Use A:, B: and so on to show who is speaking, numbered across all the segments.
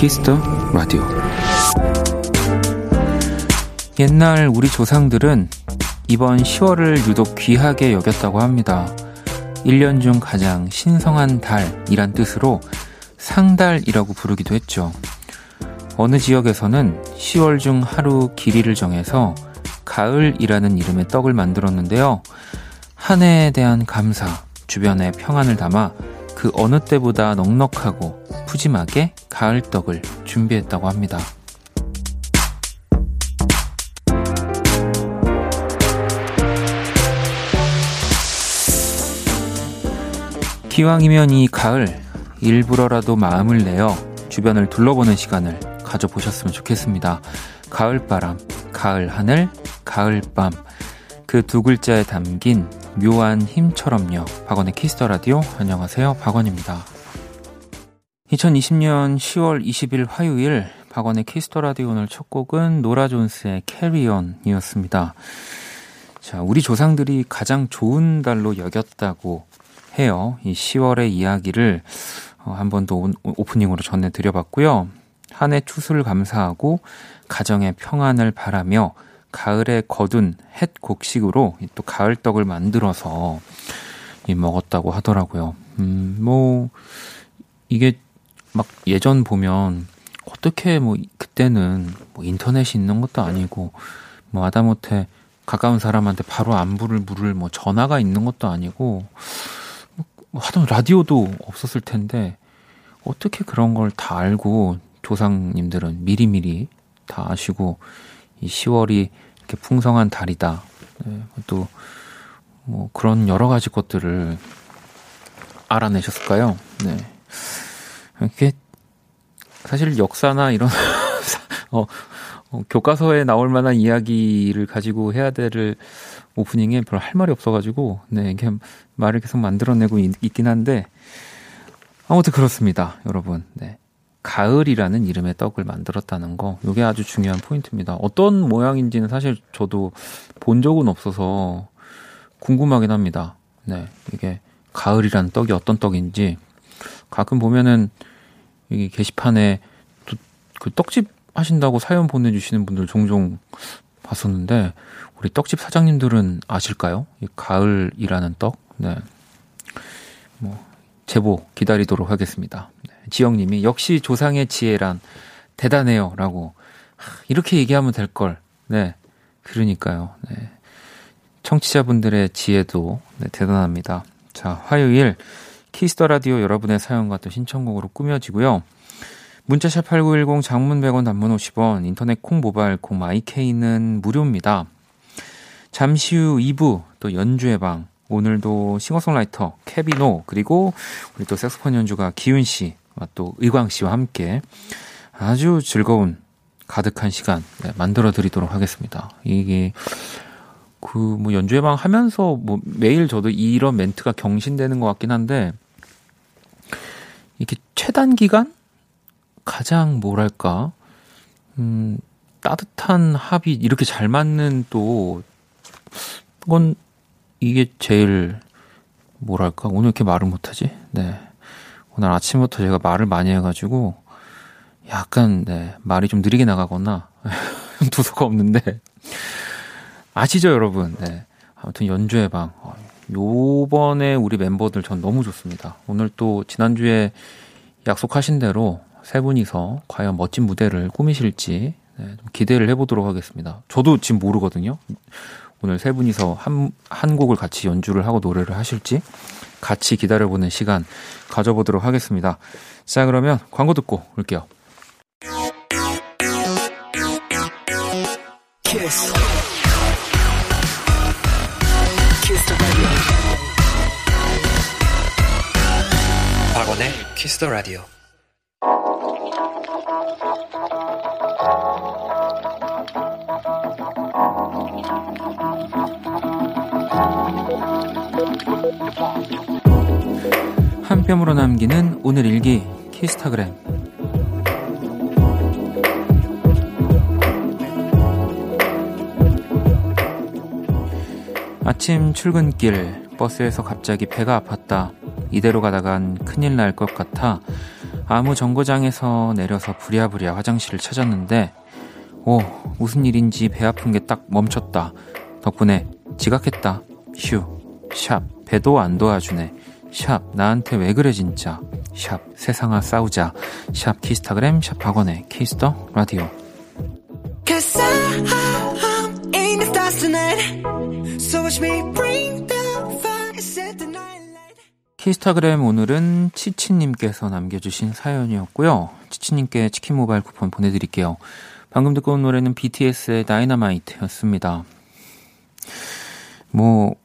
A: Kiss the Radio 옛날 우리 조상들은 이번 10월을 유독 귀하게 여겼다고 합니다. 1년 중 가장 신성한 달이란 뜻으로 상달이라고 부르기도 했죠. 어느 지역에서는 10월 중 하루 길일을 정해서 가을이라는 이름의 떡을 만들었는데요. 한 해에 대한 감사, 주변의 평안을 담아 그 어느 때보다 넉넉하고 푸짐하게 가을떡을 준비했다고 합니다. 기왕이면 이 가을 일부러라도 마음을 내어 주변을 둘러보는 시간을 가져보셨으면 좋겠습니다. 가을바람, 가을 하늘, 가을밤 그 두 글자에 담긴 묘한 힘처럼요. 박원의 Kiss the Radio 안녕하세요. 박원입니다. 2020년 10월 20일 화요일 박원의 Kiss the Radio 오늘 첫 곡은 노라 존스의 Carry On이었습니다. 자, 우리 조상들이 가장 좋은 달로 여겼다고 해요. 이 10월의 이야기를 어, 한번 더 오프닝으로 전해 드려봤고요. 한 해 추수를 감사하고 가정의 평안을 바라며 가을에 거둔 햇 곡식으로 또 가을 떡을 만들어서 먹었다고 하더라고요. 음, 뭐, 이게 막 예전 보면 어떻게 뭐 그때는 뭐 인터넷이 있는 것도 아니고 뭐 하다못해 가까운 사람한테 바로 안부를 물을 뭐 전화가 있는 것도 아니고 뭐 하던 라디오도 없었을 텐데 어떻게 그런 걸 다 알고 조상님들은 미리미리 다 아시고 이 10월이 이렇게 풍성한 달이다. 네, 또뭐 그런 여러 가지 것들을 알아내셨을까요? 네. 이게 사실 역사나 이런 어, 어, 교과서에 나올 만한 이야기를 가지고 해야 될 오프닝에 별로 할 말이 없어가지고 네 이게 말을 계속 만들어내고 있, 있긴 한데 아무튼 그렇습니다, 여러분. 네. 가을이라는 이름의 떡을 만들었다는 거, 이게 아주 중요한 포인트입니다. 어떤 모양인지는 사실 저도 본 적은 없어서 궁금하긴 합니다. 네, 이게 가을이라는 떡이 어떤 떡인지 가끔 보면은 여기 게시판에 그 떡집 하신다고 사연 보내주시는 분들 종종 봤었는데 우리 떡집 사장님들은 아실까요? 이 가을이라는 떡. 네. 뭐 제보 기다리도록 하겠습니다. 네. 지영님이 역시 조상의 지혜란 대단해요라고 이렇게 얘기하면 될 걸. 네. 그러니까요. 네. 청취자분들의 지혜도 네, 대단합니다. 자, 화요일 키스 더 라디오 여러분의 사연과 또 신청곡으로 꾸며지고요. 문자샵 8910 장문 100원 단문 50원 인터넷 콩 모바일 콩 my K는 무료입니다. 잠시 후 2부 또 연주의 방 오늘도 싱어송라이터 케비노 그리고 우리 또 색소폰 연주가 기훈 씨와 또 의광 씨와 함께 아주 즐거운 가득한 시간 네, 만들어 드리도록 하겠습니다. 이게 그 뭐 연주회 방 하면서 뭐 매일 저도 이런 멘트가 경신되는 것 같긴 한데 이렇게 최단 기간? 가장 뭐랄까? 음 따뜻한 합이 이렇게 잘 맞는 또 그건 이게 제일 뭐랄까? 오늘 이렇게 말을 못하지? 네. 오늘 아침부터 제가 말을 많이 해가지고 약간 네 말이 좀 느리게 나가거나 두서가 없는데. 아시죠 여러분? 네. 아무튼 연주회 방. 어, 요번에 우리 멤버들 전 너무 좋습니다. 오늘 또 지난주에 약속하신 대로 세 분이서 과연 멋진 무대를 꾸미실지 네, 좀 기대를 해보도록 하겠습니다. 저도 지금 모르거든요. 오늘 세 분이서 한, 한 곡을 같이 연주를 하고 노래를 하실지 같이 기다려보는 시간 가져보도록 하겠습니다. 자, 그러면 광고 듣고 올게요. 키스 더 라디오. 한 뼘으로 남기는 오늘 일기 키스타그램 아침 출근길 버스에서 갑자기 배가 아팠다. 이대로 가다간 큰일 날 것 같아 아무 정거장에서 내려서 부랴부랴 화장실을 찾았는데 오 무슨 일인지 배 아픈 게 딱 멈췄다. 덕분에 지각했다. 휴. 샵 배도 안 도와주네. 샵 나한테 왜 그래 진짜. 샵 세상아 싸우자. 샵 키스타그램 샵 박원의 키스 더 라디오. 키스타그램 오늘은 치치님께서 남겨주신 사연이었고요. 치치님께 치킨 모바일 쿠폰 보내드릴게요. 방금 듣고 온 노래는 BTS의 다이너마이트였습니다. 뭐,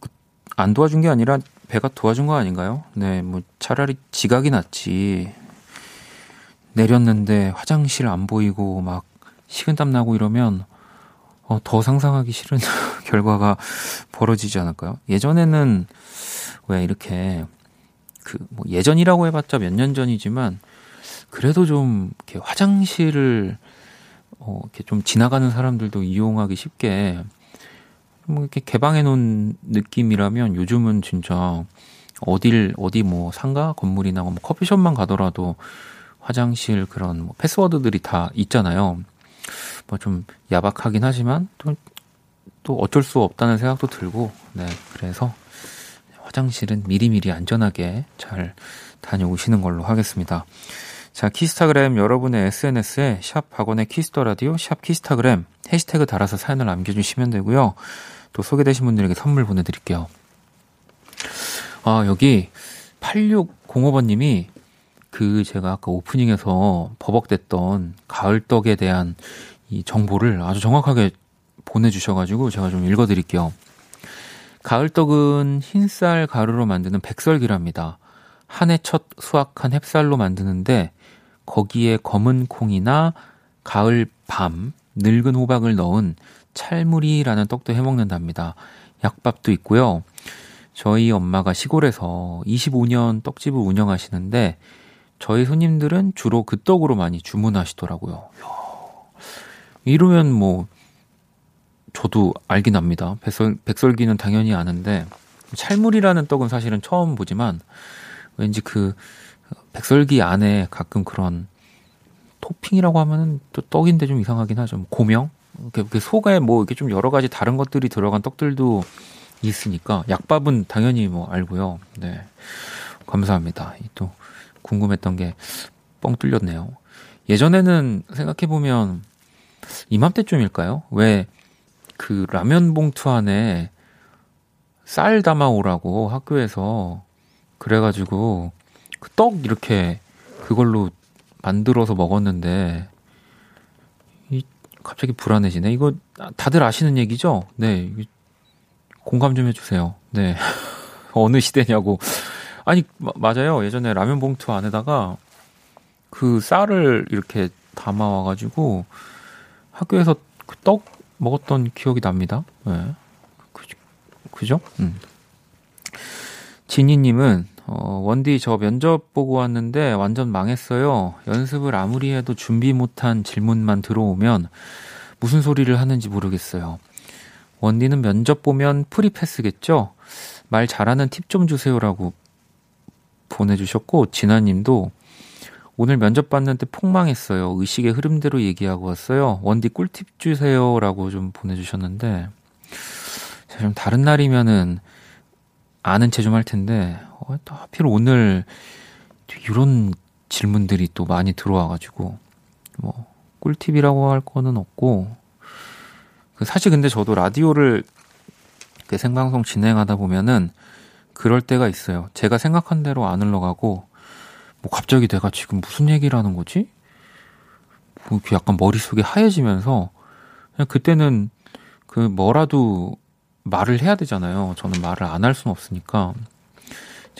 A: 그, 안 도와준 게 아니라 배가 도와준 거 아닌가요? 네, 뭐 차라리 지각이 낫지. 내렸는데 화장실 안 보이고 막 식은땀 나고 이러면 어, 더 상상하기 싫은 결과가 벌어지지 않을까요? 예전에는 왜 이렇게 그 뭐 예전이라고 해봤자 몇 년 전이지만 그래도 좀 이렇게 화장실을 어, 이렇게 좀 지나가는 사람들도 이용하기 쉽게 뭐 이렇게 개방해 놓은 느낌이라면 요즘은 진짜 어딜 어디 뭐 상가 건물이나 뭐 커피숍만 가더라도 화장실 그런 뭐 패스워드들이 다 있잖아요. 뭐 좀 야박하긴 하지만 또, 또 어쩔 수 없다는 생각도 들고 네 그래서 화장실은 미리미리 안전하게 잘 다녀오시는 걸로 하겠습니다. 자, 키스타그램 여러분의 SNS에 샵 박원의 키스 더 라디오, 샵 키스타그램 해시태그 달아서 사연을 남겨주시면 되고요. 또 소개되신 분들에게 선물 보내드릴게요. 아, 여기 8605번님이 그 제가 아까 오프닝에서 버벅댔던 가을떡에 대한 이 정보를 아주 정확하게 보내주셔가지고 제가 좀 읽어드릴게요. 가을떡은 흰쌀 가루로 만드는 백설기랍니다. 한 해 첫 수확한 햅쌀로 만드는데 거기에 검은 콩이나 가을 밤, 늙은 호박을 넣은 찰물이라는 떡도 해 먹는답니다. 약밥도 있고요. 저희 엄마가 시골에서 25년 떡집을 운영하시는데 저희 손님들은 주로 그 떡으로 많이 주문하시더라고요. 이러면 뭐 저도 알긴 합니다. 백설, 백설기는 당연히 아는데 찰물이라는 떡은 사실은 처음 보지만 왠지 그 백설기 안에 가끔 그런 토핑이라고 하면은 또 떡인데 좀 이상하긴 하죠. 뭐 고명? 이렇게 속에 뭐 이렇게 좀 여러 가지 다른 것들이 들어간 떡들도 있으니까 약밥은 당연히 뭐 알고요. 네. 감사합니다. 또 궁금했던 게 뻥 뚫렸네요. 예전에는 생각해 보면 이맘때쯤일까요? 왜 그 라면 봉투 안에 쌀 담아오라고 학교에서 그래가지고 그 떡 이렇게 그걸로 만들어서 먹었는데 이 갑자기 불안해지네. 이거 다들 아시는 얘기죠? 네. 공감 좀 해주세요. 네. 어느 시대냐고. 아니, 마, 맞아요. 예전에 라면 봉투 안에다가 그 쌀을 이렇게 담아와가지고 학교에서 그 떡 먹었던 기억이 납니다. 네. 그, 그죠? 음. 지니님은 어, 원디 저 면접 보고 왔는데 완전 망했어요. 연습을 아무리 해도 준비 못한 질문만 들어오면 무슨 소리를 하는지 모르겠어요. 원디는 면접 보면 프리패스겠죠? 말 잘하는 팁 좀 주세요라고 보내주셨고, 진아님도 오늘 면접 봤는데 폭망했어요. 의식의 흐름대로 얘기하고 왔어요. 원디 꿀팁 주세요라고 좀 보내주셨는데, 제가 좀 다른 날이면은 아는 체 좀 할 텐데, 어, 또 하필 오늘 이런 질문들이 또 많이 들어와가지고, 뭐, 꿀팁이라고 할 거는 없고, 그 사실 근데 저도 라디오를 생방송 진행하다 보면은 그럴 때가 있어요. 제가 생각한 대로 안 흘러가고, 뭐 갑자기 내가 지금 무슨 얘기를 하는 거지? 뭐 이렇게 약간 머릿속이 하얘지면서, 그냥 그때는 그 뭐라도 말을 해야 되잖아요. 저는 말을 안 할 수는 없으니까.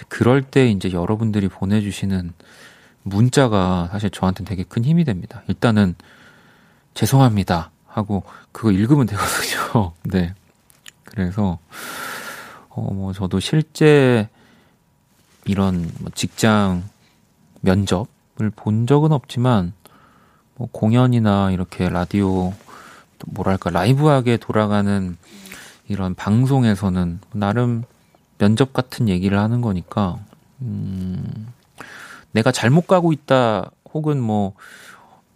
A: 그럴 때 이제 여러분들이 보내주시는 문자가 사실 저한테는 되게 큰 힘이 됩니다. 일단은 죄송합니다 하고 그거 읽으면 되거든요. 네. 그래서 어 뭐 저도 실제 이런 뭐 직장 면접을 본 적은 없지만 뭐 공연이나 이렇게 라디오 뭐랄까 라이브하게 돌아가는 이런 방송에서는 나름 면접 같은 얘기를 하는 거니까, 음, 내가 잘못 가고 있다, 혹은 뭐,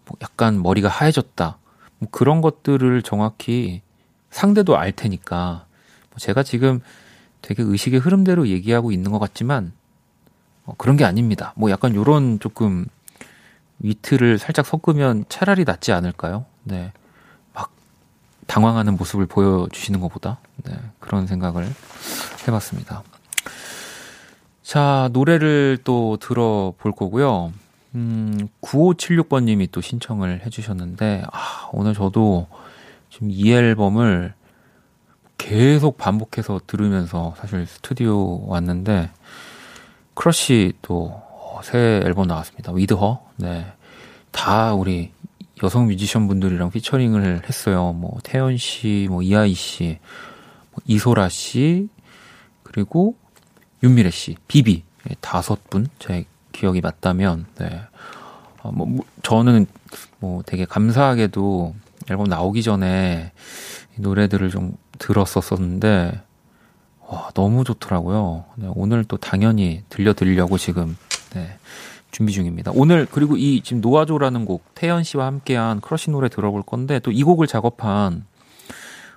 A: 뭐 약간 머리가 하얘졌다, 뭐 그런 것들을 정확히 상대도 알 테니까, 뭐 제가 지금 되게 의식의 흐름대로 얘기하고 있는 것 같지만, 어, 그런 게 아닙니다. 뭐 약간 요런 조금 위트를 살짝 섞으면 차라리 낫지 않을까요? 네. 막 당황하는 모습을 보여주시는 것보다, 네. 그런 생각을 해봤습니다. 자, 노래를 또 들어볼 거고요. 음, 9576번님이 또 신청을 해주셨는데, 아, 오늘 저도 지금 이 앨범을 계속 반복해서 들으면서 사실 스튜디오 왔는데, 크러쉬 또 새 앨범 나왔습니다. with her. 네. 다 우리 여성 뮤지션 분들이랑 피처링을 했어요. 뭐, 태연 씨, 뭐, 이하이 씨, 뭐 이소라 씨, 그리고 윤미래 씨, 비비. 네, 다섯 분. 제 기억이 맞다면, 네. 어, 뭐, 뭐, 저는 뭐 되게 감사하게도 앨범 나오기 전에 노래들을 좀 들었었었는데, 와, 너무 좋더라고요. 네, 오늘 또 당연히 들려드리려고 지금, 네, 준비 중입니다. 오늘, 그리고 이 지금 놓아줘라는 곡, 태연 씨와 함께한 크러쉬 노래 들어볼 건데, 또 이 곡을 작업한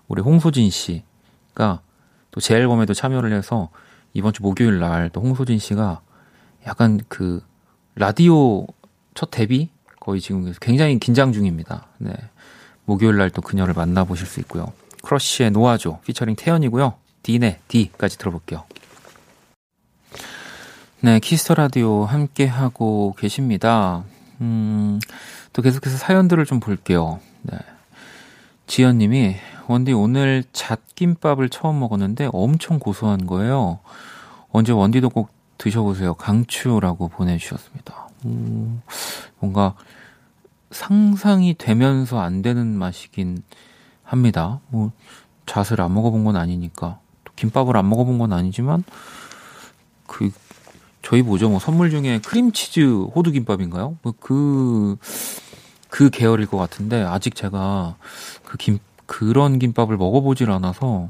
A: 우리 홍소진 씨가 또 제 앨범에도 참여를 해서 이번 주 목요일 날 또 홍소진 씨가 약간 그 라디오 첫 데뷔 거의 지금 굉장히 긴장 중입니다. 네. 목요일 날 또 그녀를 만나보실 수 있고요. 크러쉬의 놓아줘 피처링 태연이고요. 딘의 D까지 들어볼게요. 네, 키스 더 라디오 함께 하고 계십니다. 음, 또 계속해서 사연들을 좀 볼게요. 네. 지연 님이 원디 오늘 잣김밥을 처음 먹었는데 엄청 고소한 거예요. 언제 원디도 꼭 드셔보세요. 강추라고 보내주셨습니다. 음, 뭔가 상상이 되면서 안 되는 맛이긴 합니다. 뭐, 잣을 안 먹어본 건 아니니까. 김밥을 안 먹어본 건 아니지만, 그, 저희 뭐죠? 뭐 선물 중에 크림치즈 호두김밥인가요? 뭐 그, 그 계열일 것 같은데, 아직 제가 그 김, 그런 김밥을 먹어보질 않아서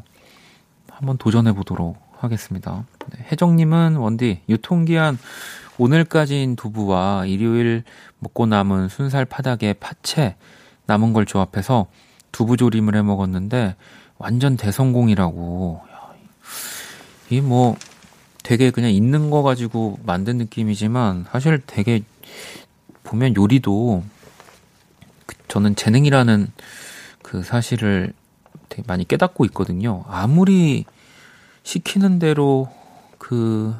A: 한번 도전해 보도록 하겠습니다. 네, 혜정님은 원디, 유통기한 오늘까지인 두부와 일요일 먹고 남은 순살 파닭에 파채 남은 걸 조합해서 두부조림을 해 먹었는데 완전 대성공이라고. 이뭐 되게 그냥 있는 거 가지고 만든 느낌이지만 사실 되게 보면 요리도 그 저는 재능이라는 그 사실을 되게 많이 깨닫고 있거든요. 아무리 시키는 대로 그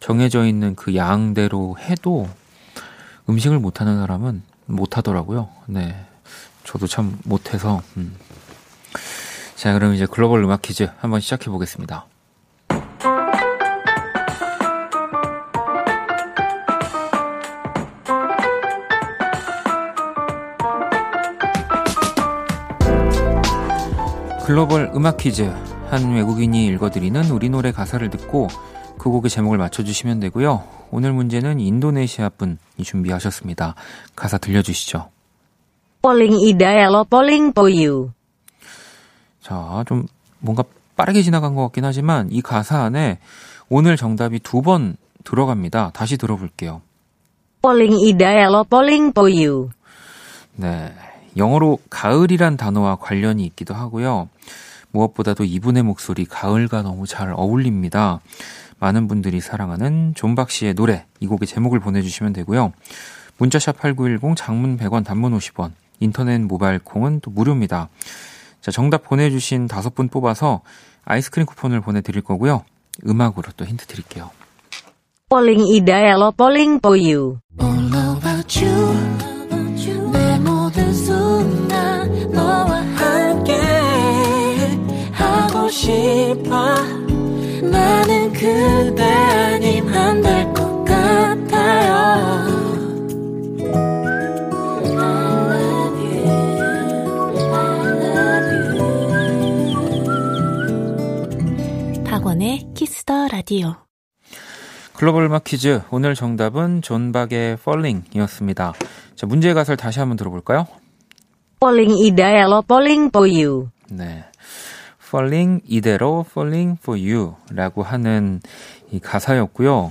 A: 정해져 있는 그 양대로 해도 음식을 못하는 사람은 못하더라고요. 네. 저도 참 못해서. 음. 자, 그럼 이제 글로벌 음악 퀴즈 한번 시작해 보겠습니다. 글로벌 음악 퀴즈. 한 외국인이 읽어드리는 우리 노래 가사를 듣고 그 곡의 제목을 맞춰주시면 되고요. 오늘 문제는 인도네시아 분이 준비하셨습니다. 가사 들려주시죠.
B: Polling idealo polling poyu.
A: 자, 좀 뭔가 빠르게 지나간 것 같긴 하지만 이 가사 안에 오늘 정답이 두 번 들어갑니다. 다시 들어볼게요.
B: Polling idealo polling poyu.
A: 네. 영어로 가을이란 단어와 관련이 있기도 하고요. 무엇보다도 이분의 목소리 가을과 너무 잘 어울립니다. 많은 분들이 사랑하는 존박 씨의 노래 이 곡의 제목을 보내주시면 되고요. 문자샵 8910 장문 100원 단문 50원 인터넷 모바일 콩은 또 무료입니다. 자 정답 보내주신 다섯 분 뽑아서 아이스크림 쿠폰을 보내드릴 거고요. 음악으로 또 힌트 드릴게요.
C: All about you. 내 순간 너와 함께 하고 싶어 나는 그대 아님 안 될 것 같아요 박원의 키스더 라디오
A: 글로벌 음악 퀴즈 오늘 정답은 존박의 Falling이었습니다. 자 문제의 가사를 다시 한번 들어볼까요?
B: Polling idealo polling poyu.
A: 네. falling 이대로 falling for you 라고 하는 이 가사였고요.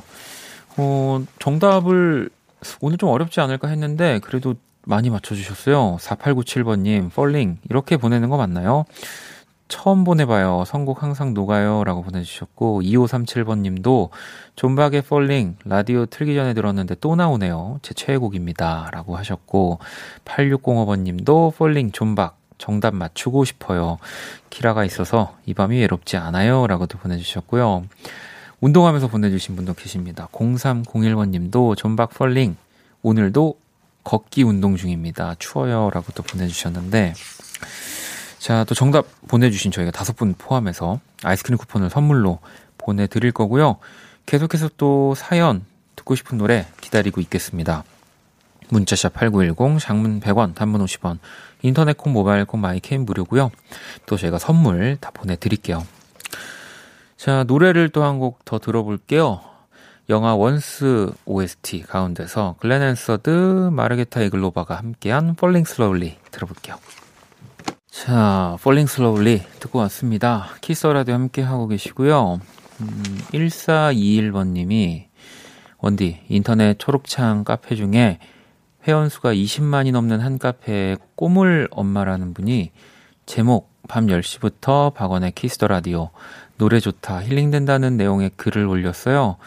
A: 어, 정답을 오늘 좀 어렵지 않을까 했는데 그래도 많이 맞춰주셨어요. 4897번님, falling 이렇게 보내는 거 맞나요? 처음 보내봐요. 선곡 항상 녹아요. 라고 보내주셨고, 2537번 님도 존박의 falling 라디오 틀기 전에 들었는데 또 나오네요. 제 최애곡입니다. 라고 하셨고, 8605번 님도 falling 존박 정답 맞추고 싶어요. 키라가 있어서 이 밤이 외롭지 않아요. 라고도 보내주셨고요. 운동하면서 보내주신 분도 계십니다. 0301번 님도 존박 falling 오늘도 걷기 운동 중입니다. 추워요. 라고 또 보내주셨는데 자, 또 정답 보내주신 저희가 다섯 분 포함해서 아이스크림 쿠폰을 선물로 보내드릴 거고요. 계속해서 또 사연 듣고 싶은 노래 기다리고 있겠습니다. 문자샵 8910, 장문 100원, 단문 50원, 인터넷 콩, 모바일 콩, my K 무료고요. 또 저희가 선물 다 보내드릴게요. 자, 노래를 또 한 곡 더 들어볼게요. 영화 원스 OST 가운데서 글렌 핸사드, 마르케타 이글로바가 함께한 Falling Slowly 들어볼게요. 자, Falling Slowly 듣고 왔습니다. 키스 더 라디오 함께 하고 계시고요. 음, 1421번님이 원디 인터넷 초록창 카페 중에 회원수가 20만이 넘는 한 카페에 꼬물 엄마라는 분이 제목 밤 10시부터 박원의 키스 더 라디오 노래 좋다, 힐링된다는 내용의 글을 올렸어요.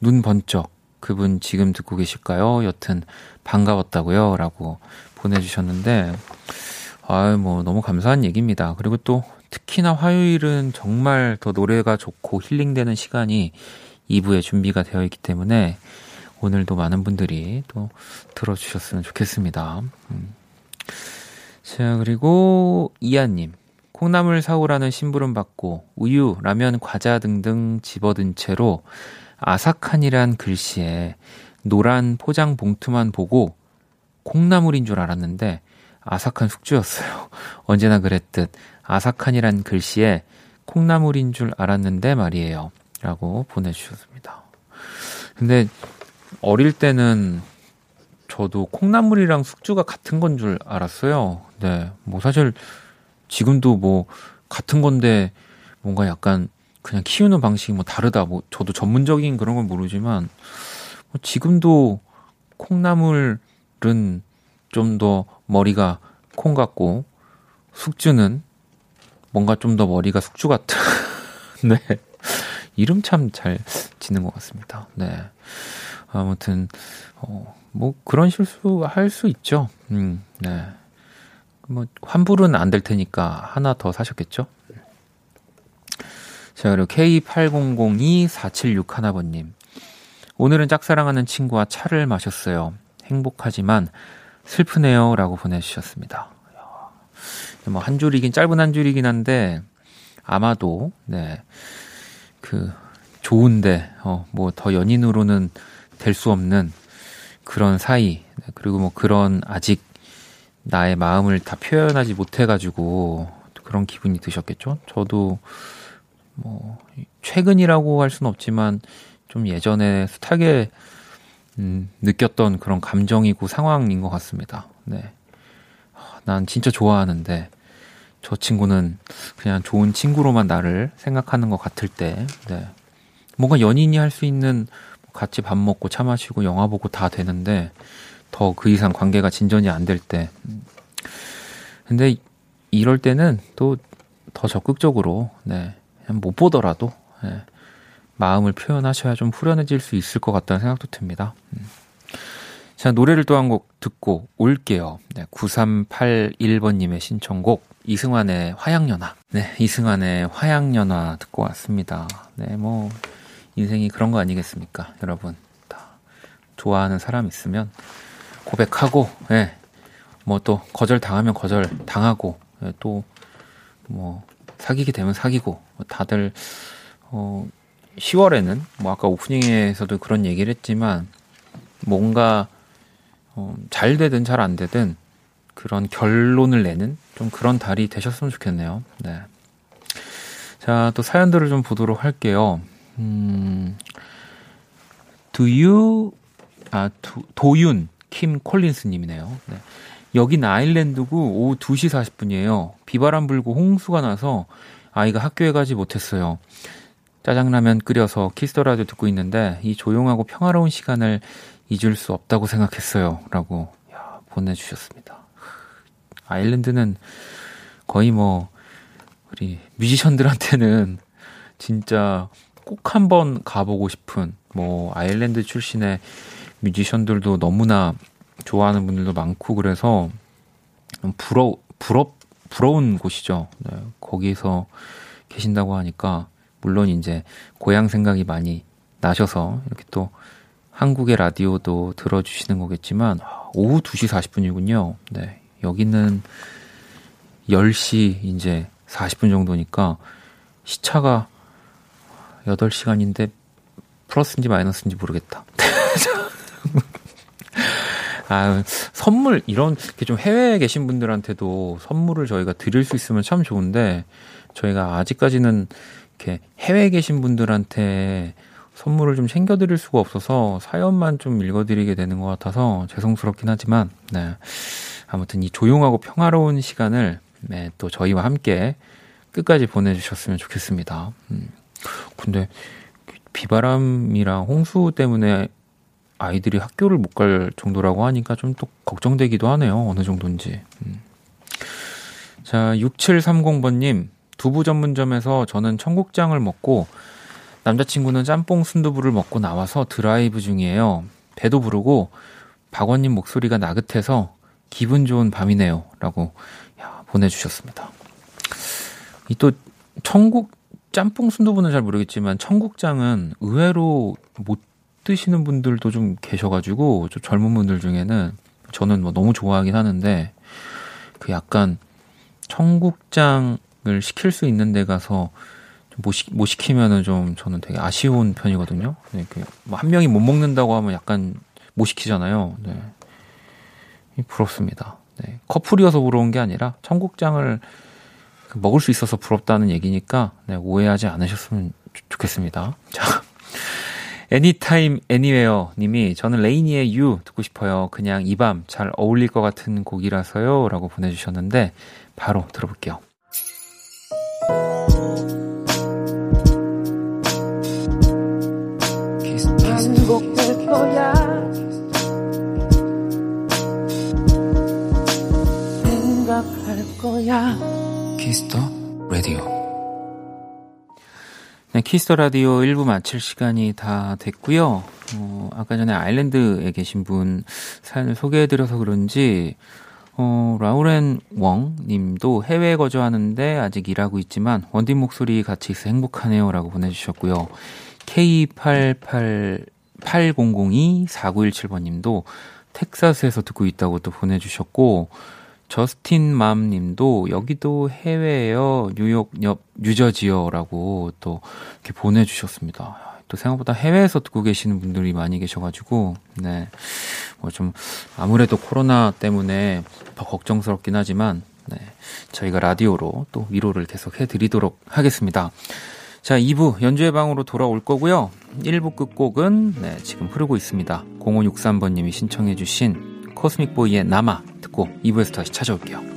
A: 눈 번쩍. 그분 지금 듣고 계실까요? 여튼 반가웠다고요. 라고 보내주셨는데, 아유, 뭐, 너무 감사한 얘기입니다. 그리고 또 특히나 화요일은 정말 더 노래가 좋고 힐링되는 시간이 2부에 준비가 되어 있기 때문에 오늘도 많은 분들이 또 들어주셨으면 좋겠습니다. 음. 자, 그리고 이하님. 콩나물 사오라는 심부름 받고 우유, 라면, 과자 등등 집어든 채로 아삭한이란 글씨에 노란 포장 봉투만 보고 콩나물인 줄 알았는데 아삭한 숙주였어요. 언제나 그랬듯 아삭한이란 글씨에 콩나물인 줄 알았는데 말이에요. 라고 보내주셨습니다. 근데 어릴 때는 저도 콩나물이랑 숙주가 같은 건 줄 알았어요. 네. 뭐 사실 지금도 뭐 같은 건데 뭔가 약간 그냥 키우는 방식이 뭐 다르다. 뭐 저도 전문적인 그런 건 모르지만 뭐 지금도 콩나물은 좀 더 머리가 콩 같고 숙주는 뭔가 좀 더 머리가 숙주 같은. 네. 이름 참잘 짓는 것 같습니다. 네. 아무튼, 어, 뭐 그런 실수 할 수 있죠. 음, 네. 뭐 환불은 안 될 테니까 하나 더 사셨겠죠? 자, 그리고 K80024761번님. 오늘은 짝사랑하는 친구와 차를 마셨어요. 행복하지만 슬프네요. 라고 보내주셨습니다. 뭐, 한 줄이긴, 짧은 한 줄이긴 한데, 아마도, 네, 그, 좋은데, 어, 뭐, 더 연인으로는 될 수 없는 그런 사이, 네, 그리고 뭐, 그런 아직 나의 마음을 다 표현하지 못해가지고 그런 기분이 드셨겠죠? 저도 뭐 최근이라고 할 수는 없지만 좀 예전에 숱하게 음, 느꼈던 그런 감정이고 상황인 것 같습니다. 네. 난 진짜 좋아하는데 저 친구는 그냥 좋은 친구로만 나를 생각하는 것 같을 때, 네. 뭔가 연인이 할 수 있는 같이 밥 먹고 차 마시고 영화 보고 다 되는데 더 그 이상 관계가 진전이 안 될 때. 근데 이럴 때는 또 더 적극적으로, 네, 못 보더라도, 네, 마음을 표현하셔야 좀 후련해질 수 있을 것 같다는 생각도 듭니다. 음. 자, 노래를 또 한 곡 듣고 올게요. 네, 9381번님의 신청곡, 이승환의 화양연화. 네, 이승환의 화양연화 듣고 왔습니다. 네, 뭐, 인생이 그런 거 아니겠습니까, 여러분. 다 좋아하는 사람 있으면 고백하고, 예. 뭐또 거절 당하면 거절 당하고, 예, 또뭐 사귀게 되면 사귀고, 뭐 다들 어 10월에는 뭐 아까 오프닝에서도 그런 얘기를 했지만 뭔가 어, 잘 되든 잘 안 되든 그런 결론을 내는 좀 그런 달이 되셨으면 좋겠네요. 네. 자, 또 사연들을 좀 보도록 할게요. 음, do you, 아, 도, 도윤. 킴 콜린스 님이네요. 네. 여긴 아일랜드고 오후 2시 40분이에요. 비바람 불고 홍수가 나서 아이가 학교에 가지 못했어요. 짜장라면 끓여서 키스터라도 듣고 있는데 이 조용하고 평화로운 시간을 잊을 수 없다고 생각했어요. 라고 야, 보내주셨습니다. 아일랜드는 거의 뭐 우리 뮤지션들한테는 진짜 꼭 한번 가보고 싶은 뭐 아일랜드 출신의 뮤지션들도 너무나 좋아하는 분들도 많고 그래서 부러 부럽 부러운 곳이죠. 네, 거기서 계신다고 하니까 물론 이제 고향 생각이 많이 나셔서 이렇게 또 한국의 라디오도 들어주시는 거겠지만 오후 2시 40분이군요. 네. 여기는 10시 이제 40분 정도니까 시차가 8시간인데 플러스인지 마이너스인지 모르겠다. 아, 선물, 이런, 좀 해외에 계신 분들한테도 선물을 저희가 드릴 수 있으면 참 좋은데, 저희가 아직까지는 이렇게 해외에 계신 분들한테 선물을 좀 챙겨드릴 수가 없어서 사연만 좀 읽어드리게 되는 것 같아서 죄송스럽긴 하지만, 네. 아무튼 이 조용하고 평화로운 시간을, 네, 또 저희와 함께 끝까지 보내주셨으면 좋겠습니다. 음. 근데 비바람이랑 홍수 때문에 아이들이 학교를 못 갈 정도라고 하니까 좀 또 걱정되기도 하네요. 어느 정도인지. 음. 자, 6730번님. 두부 전문점에서 저는 청국장을 먹고 남자친구는 짬뽕 순두부를 먹고 나와서 드라이브 중이에요. 배도 부르고 박원님 목소리가 나긋해서 기분 좋은 밤이네요. 라고 야, 보내주셨습니다. 이 또 청국 짬뽕 순두부는 잘 모르겠지만 청국장은 의외로 못 드시는 분들도 좀 계셔가지고 좀 젊은 분들 중에는 저는 뭐 너무 좋아하긴 하는데 그 약간 청국장을 시킬 수 있는 데 가서 못, 시, 못 시키면은 좀 저는 되게 아쉬운 편이거든요. 네, 그 뭐 한 명이 못 먹는다고 하면 약간 못 시키잖아요. 네. 부럽습니다. 네. 커플이어서 부러운 게 아니라 청국장을 먹을 수 있어서 부럽다는 얘기니까 네, 오해하지 않으셨으면 좋겠습니다. 자. anytime anywhere 님이 저는 LANY의 you 듣고 싶어요. 그냥 이 밤 잘 어울릴 것 같은 곡이라서요. 라고 보내주셨는데 바로 들어볼게요. 키스 더 라디오 네, 키스 더 라디오 1부 마칠 시간이 다 됐고요. 어, 아까 전에 아일랜드에 계신 분 사연을 소개해드려서 그런지 어, 라우렌 웡 님도 해외에 거주하는데 아직 일하고 있지만 원딘 목소리 같이 있어 행복하네요 라고 보내주셨고요. K8880024917번 님도 텍사스에서 듣고 있다고 또 보내주셨고 저스틴 맘 님도 여기도 해외에요. 뉴욕 옆 뉴저지요라고 또 이렇게 보내 주셨습니다. 또 생각보다 해외에서 듣고 계시는 분들이 많이 계셔 가지고, 네. 뭐 좀, 아무래도 코로나 때문에 더 걱정스럽긴 하지만, 네. 저희가 라디오로 또 위로를 계속 해 드리도록 하겠습니다. 자, 2부 연주의 방으로 돌아올 거고요. 1부 끝곡은, 네, 지금 흐르고 있습니다. 0563번님이 신청해 주신 코스믹 보이의 남아 듣고 2부에서 다시 찾아올게요.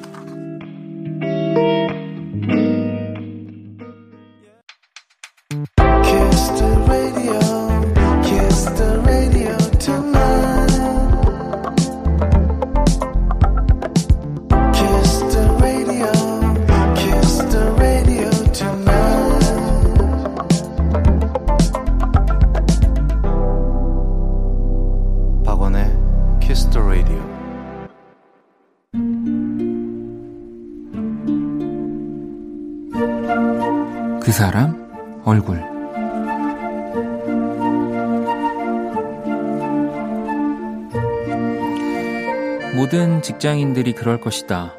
A: 직장인들이 그럴 것이다.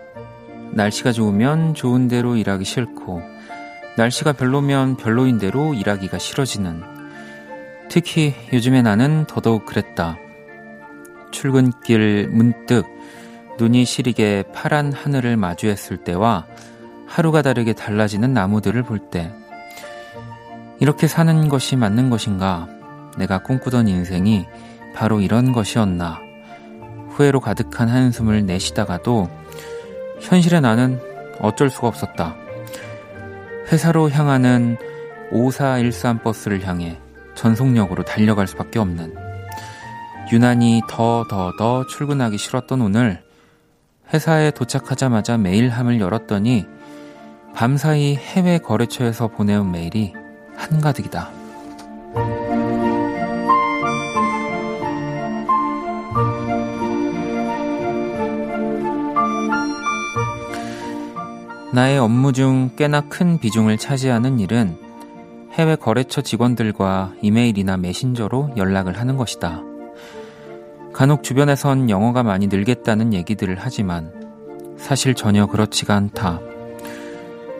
A: 날씨가 좋으면 좋은 대로 일하기 싫고, 날씨가 별로면 별로인 대로 일하기가 싫어지는. 특히 요즘에 나는 더더욱 그랬다. 출근길 문득 눈이 시리게 파란 하늘을 마주했을 때와 하루가 다르게 달라지는 나무들을 볼 때, 이렇게 사는 것이 맞는 것인가? 내가 꿈꾸던 인생이 바로 이런 것이었나? 후회로 가득한 한숨을 내쉬다가도 현실의 나는 어쩔 수가 없었다. 회사로 향하는 5413 버스를 향해 전속력으로 달려갈 수밖에 없는 유난히 더 더 더 출근하기 싫었던 오늘 회사에 도착하자마자 메일함을 열었더니 밤사이 해외 거래처에서 보내온 메일이 한가득이다. 나의 업무 중 꽤나 큰 비중을 차지하는 일은 해외 거래처 직원들과 이메일이나 메신저로 연락을 하는 것이다. 간혹 주변에선 영어가 많이 늘겠다는 얘기들을 하지만 사실 전혀 그렇지가 않다.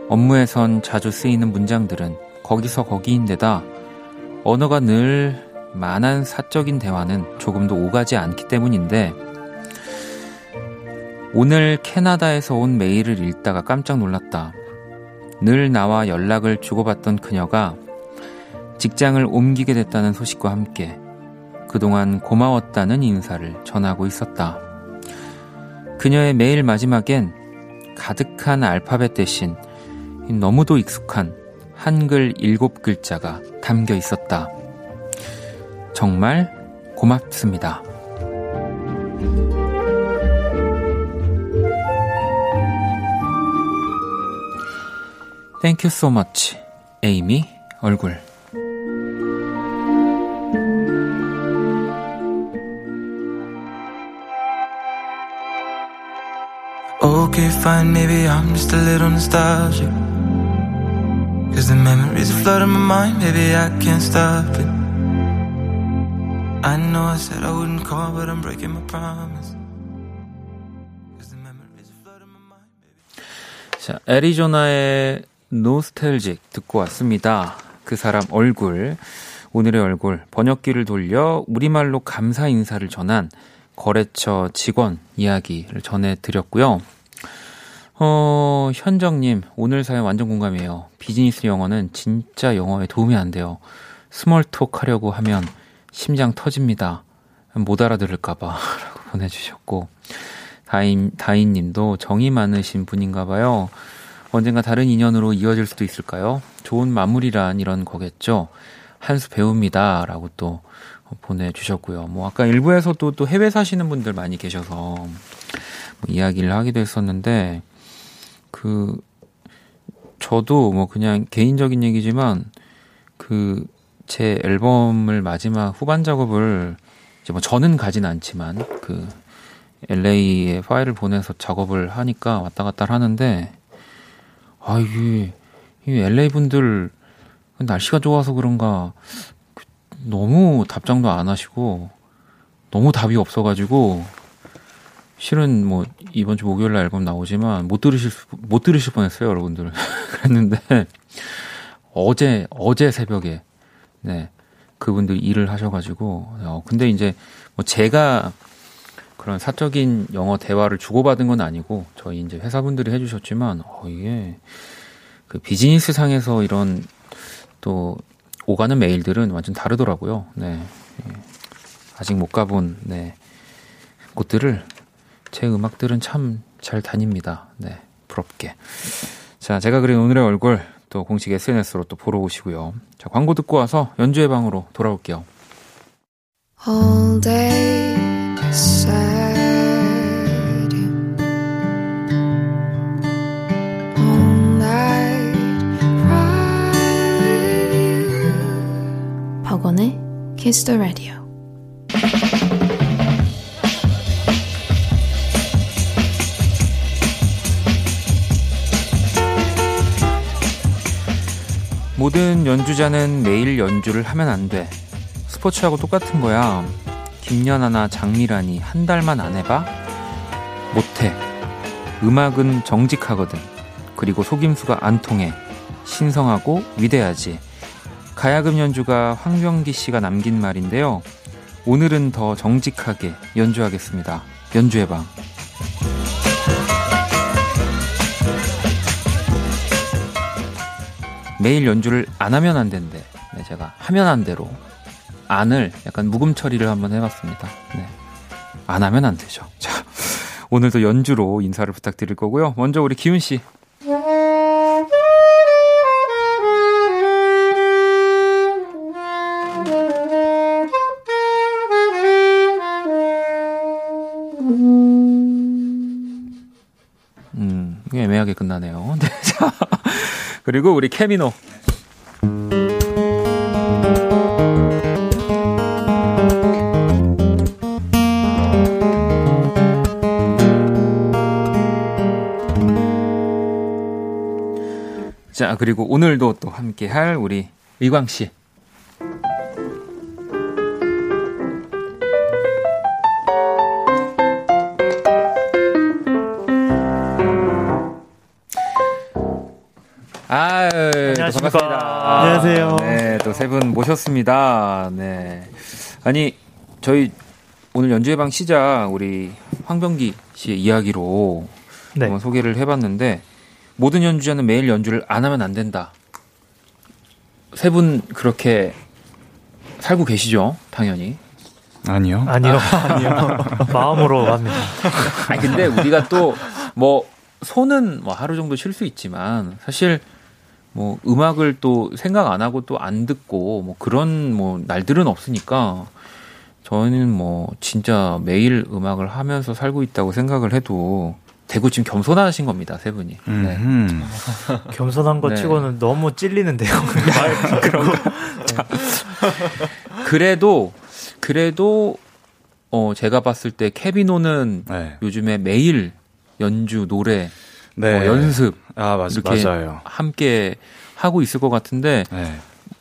A: 업무에선 자주 쓰이는 문장들은 거기서 거기인데다 언어가 늘 만한 사적인 대화는 조금도 오가지 않기 때문인데 오늘 캐나다에서 온 메일을 읽다가 깜짝 놀랐다. 늘 나와 연락을 주고받던 그녀가 직장을 옮기게 됐다는 소식과 함께 그동안 고마웠다는 인사를 전하고 있었다. 그녀의 메일 마지막엔 가득한 알파벳 대신 너무도 익숙한 한글 일곱 글자가 담겨 있었다. 정말 고맙습니다. Thank you so much. 에이미 얼굴.
D: Okay, fine, maybe I'm just a little nostalgic. Cause the memories are flooding my mind, maybe I can't stop it. I know I said I wouldn't call, but I'm breaking my promise. Cause the memories are flooding my mind, baby.
A: 자, 애리조나의 노스텔직 듣고 왔습니다. 그 사람 얼굴, 오늘의 얼굴, 번역기를 돌려 우리말로 감사 인사를 전한 거래처 직원 이야기를 전해드렸고요. 어, 현정님, 오늘 사연 완전 공감이에요. 비즈니스 영어는 진짜 영어에 도움이 안 돼요. 스몰톡 하려고 하면 심장 터집니다. 못 알아들을까봐. 라고 보내주셨고, 다인, 다인님도 정이 많으신 분인가 봐요. 언젠가 다른 인연으로 이어질 수도 있을까요? 좋은 마무리란 이런 거겠죠? 한 수 배웁니다. 라고 또 보내주셨고요. 뭐, 아까 일부에서도 또 해외 사시는 분들 많이 계셔서 뭐 이야기를 하기도 했었는데, 그, 저도 뭐 그냥 개인적인 얘기지만, 그, 제 앨범을 마지막 후반 작업을, 이제 뭐 저는 가진 않지만, 그, LA에 파일을 보내서 작업을 하니까 왔다 갔다 하는데, 아, 이게, 이 LA 분들, 날씨가 좋아서 그런가, 그 너무 답장도 안 하시고, 너무 답이 없어가지고, 실은 뭐, 이번 주 목요일 날 앨범 나오지만, 못 들으실, 수- 못 들으실 뻔했어요, 여러분들. 그랬는데, 어제, 어제 새벽에, 네, 그분들 일을 하셔가지고, 어, 근데 이제, 뭐, 제가 그런 사적인 영어 대화를 주고받은 건 아니고, 저희 이제 회사분들이 해주셨지만, 어, 이게, 그 비즈니스 상에서 이런 또 오가는 메일들은 완전 다르더라고요. 네. 예. 아직 못 가본, 네. 곳들을 제 음악들은 참 잘 다닙니다. 네. 부럽게. 자, 제가 그린 오늘의 얼굴 또 공식 SNS로 또 보러 오시고요. 자, 광고 듣고 와서 연주의 방으로 돌아올게요.
E: all day
C: 박원의 Kiss the Radio.
A: 모든 연주자는 매일 연주를 하면 안 돼. 스포츠하고 똑같은 거야. 김연아나 장미란이 한 달만 안 해봐? 못해. 음악은 정직하거든. 그리고 속임수가 안 통해. 신성하고 위대하지. 가야금 연주가 황병기 씨가 남긴 말인데요. 오늘은 더 정직하게 연주하겠습니다. 연주의 방. 매일 연주를 안 하면 안 된대. 네, 제가 하면 안 대로 안을 약간 묵음 처리를 한번 해봤습니다. 네. 안 하면 안 되죠. 자, 오늘도 연주로 인사를 부탁드릴 거고요. 먼저 우리 기훈 씨. 음, 애매하게 끝나네요. 네, 자, 그리고 우리 케미노. 자, 그리고 오늘도 또 함께 할 우리 의광 씨. 아유,
F: 안녕하십니까.
A: 반갑습니다.
F: 안녕하세요.
A: 네, 또 세 분 모셨습니다. 네. 아니, 저희 오늘 연주회 방 시작 우리 황병기 씨의 이야기로
F: 네.
A: 한번 소개를 해봤는데 모든 연주자는 매일 연주를 안 하면 안 된다. 세 분 그렇게 살고 계시죠? 당연히.
G: 아니요.
F: 아니요, 아 니요. 마음으로 합니다.
A: 아니 근데 우리가 또 뭐 손은 뭐 하루 정도 쉴 수 있지만 사실 뭐 음악을 또 생각 안 하고 또 안 듣고 뭐 그런 뭐 날들은 없으니까 저는 뭐 진짜 매일 음악을 하면서 살고 있다고 생각을 해도 대구 지금 겸손하신 겁니다 세 분이. 네.
G: 음.
F: 겸손한 것
A: 네.
F: 치고는 너무 찔리는데요.
A: 그래도 그래도 어 제가 봤을 때 케비노는
G: 네.
A: 요즘에 매일 연주 노래
G: 네.
A: 어, 연습
G: 아, 맞,
A: 이렇게
G: 맞아요.
A: 함께 하고 있을 것 같은데
G: 네.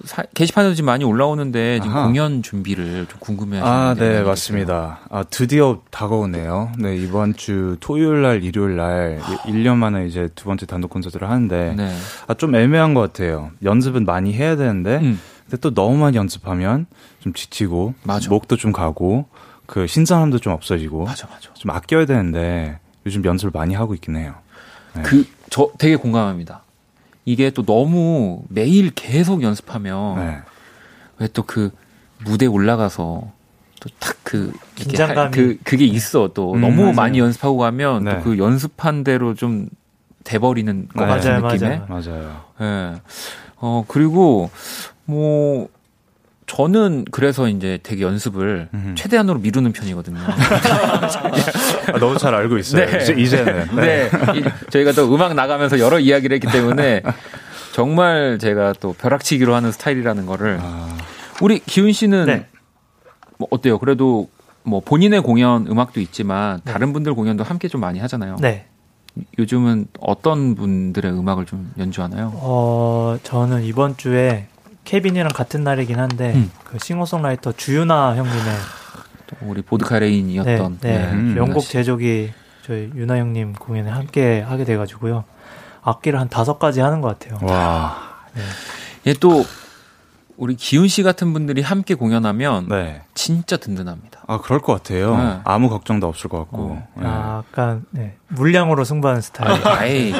A: 사- 게시판에도 지금 많이 올라오는데 지금
G: 아하.
A: 공연 준비를 좀 궁금해 하시는
G: 아,
A: 분들이
G: 네, 맞습니다. 아, 드디어 다가오네요. 네, 이번 주 토요일 날, 일요일 날, 1년 만에 이제 두 번째 단독 콘서트를 하는데.
A: 네.
G: 아, 좀 애매한 것 같아요. 연습은 많이 해야 되는데,
A: 음,
G: 근데 또 너무 많이 연습하면 좀 지치고,
A: 맞아.
G: 목도 좀 가고, 그 신선함도 좀 없어지고,
A: 맞아 맞아.
G: 좀 아껴야 되는데, 요즘 연습을 많이 하고 있긴 해요. 네.
A: 그저 되게 공감합니다. 이게 또 너무 매일 계속 연습하면
G: 네.
A: 왜또 그 무대 올라가서 또 탁 그
F: 긴장감이.
A: 그 그게 있어 또
G: 음,
A: 너무
G: 맞아요.
A: 많이 연습하고 가면
G: 네.
A: 또그 연습한 대로 좀 돼버리는 것
G: 네.
A: 같은
F: 맞아요,
A: 느낌에
F: 맞아요.
G: 맞아요.
A: 예. 어, 그리고, 뭐, 저는 그래서 이제 되게 연습을
G: 음.
A: 최대한으로 미루는 편이거든요.
G: 아, 너무 잘 알고 있어요.
A: 네.
G: 이제, 이제는.
A: 네. 이- 저희가 또 음악 나가면서 여러 이야기를 했기 때문에 정말 제가 또 벼락치기로 하는 스타일이라는 거를.
G: 아,
A: 우리 기훈 씨는
F: 네.
A: 뭐 어때요? 그래도 뭐 본인의 공연 음악도 있지만 다른 분들 공연도 함께 좀 많이 하잖아요.
F: 네.
A: 요즘은 어떤 분들의 음악을 좀 연주하나요?
F: 어, 저는 이번 주에 케빈이랑 같은 날이긴 한데,
A: 음.
F: 그 싱어송라이터 주유나 형님의
A: 또 우리 보드카 레인이었던
F: 네, 네,
G: 음,
F: 명곡
A: 씨.
F: 제조기 저희 유나 형님 공연에 함께 하게 돼가지고요. 악기를 한 다섯 가지 하는 것 같아요.
G: 와.
A: 예, 또 우리 기훈 씨 같은 분들이 함께 공연하면
G: 네.
A: 진짜 든든합니다.
G: 아, 그럴 것 같아요.
A: 네.
G: 아무 걱정도 없을 것 같고.
A: 어.
G: 네.
F: 아, 약간 네, 물량으로 승부하는 스타일.
A: 아이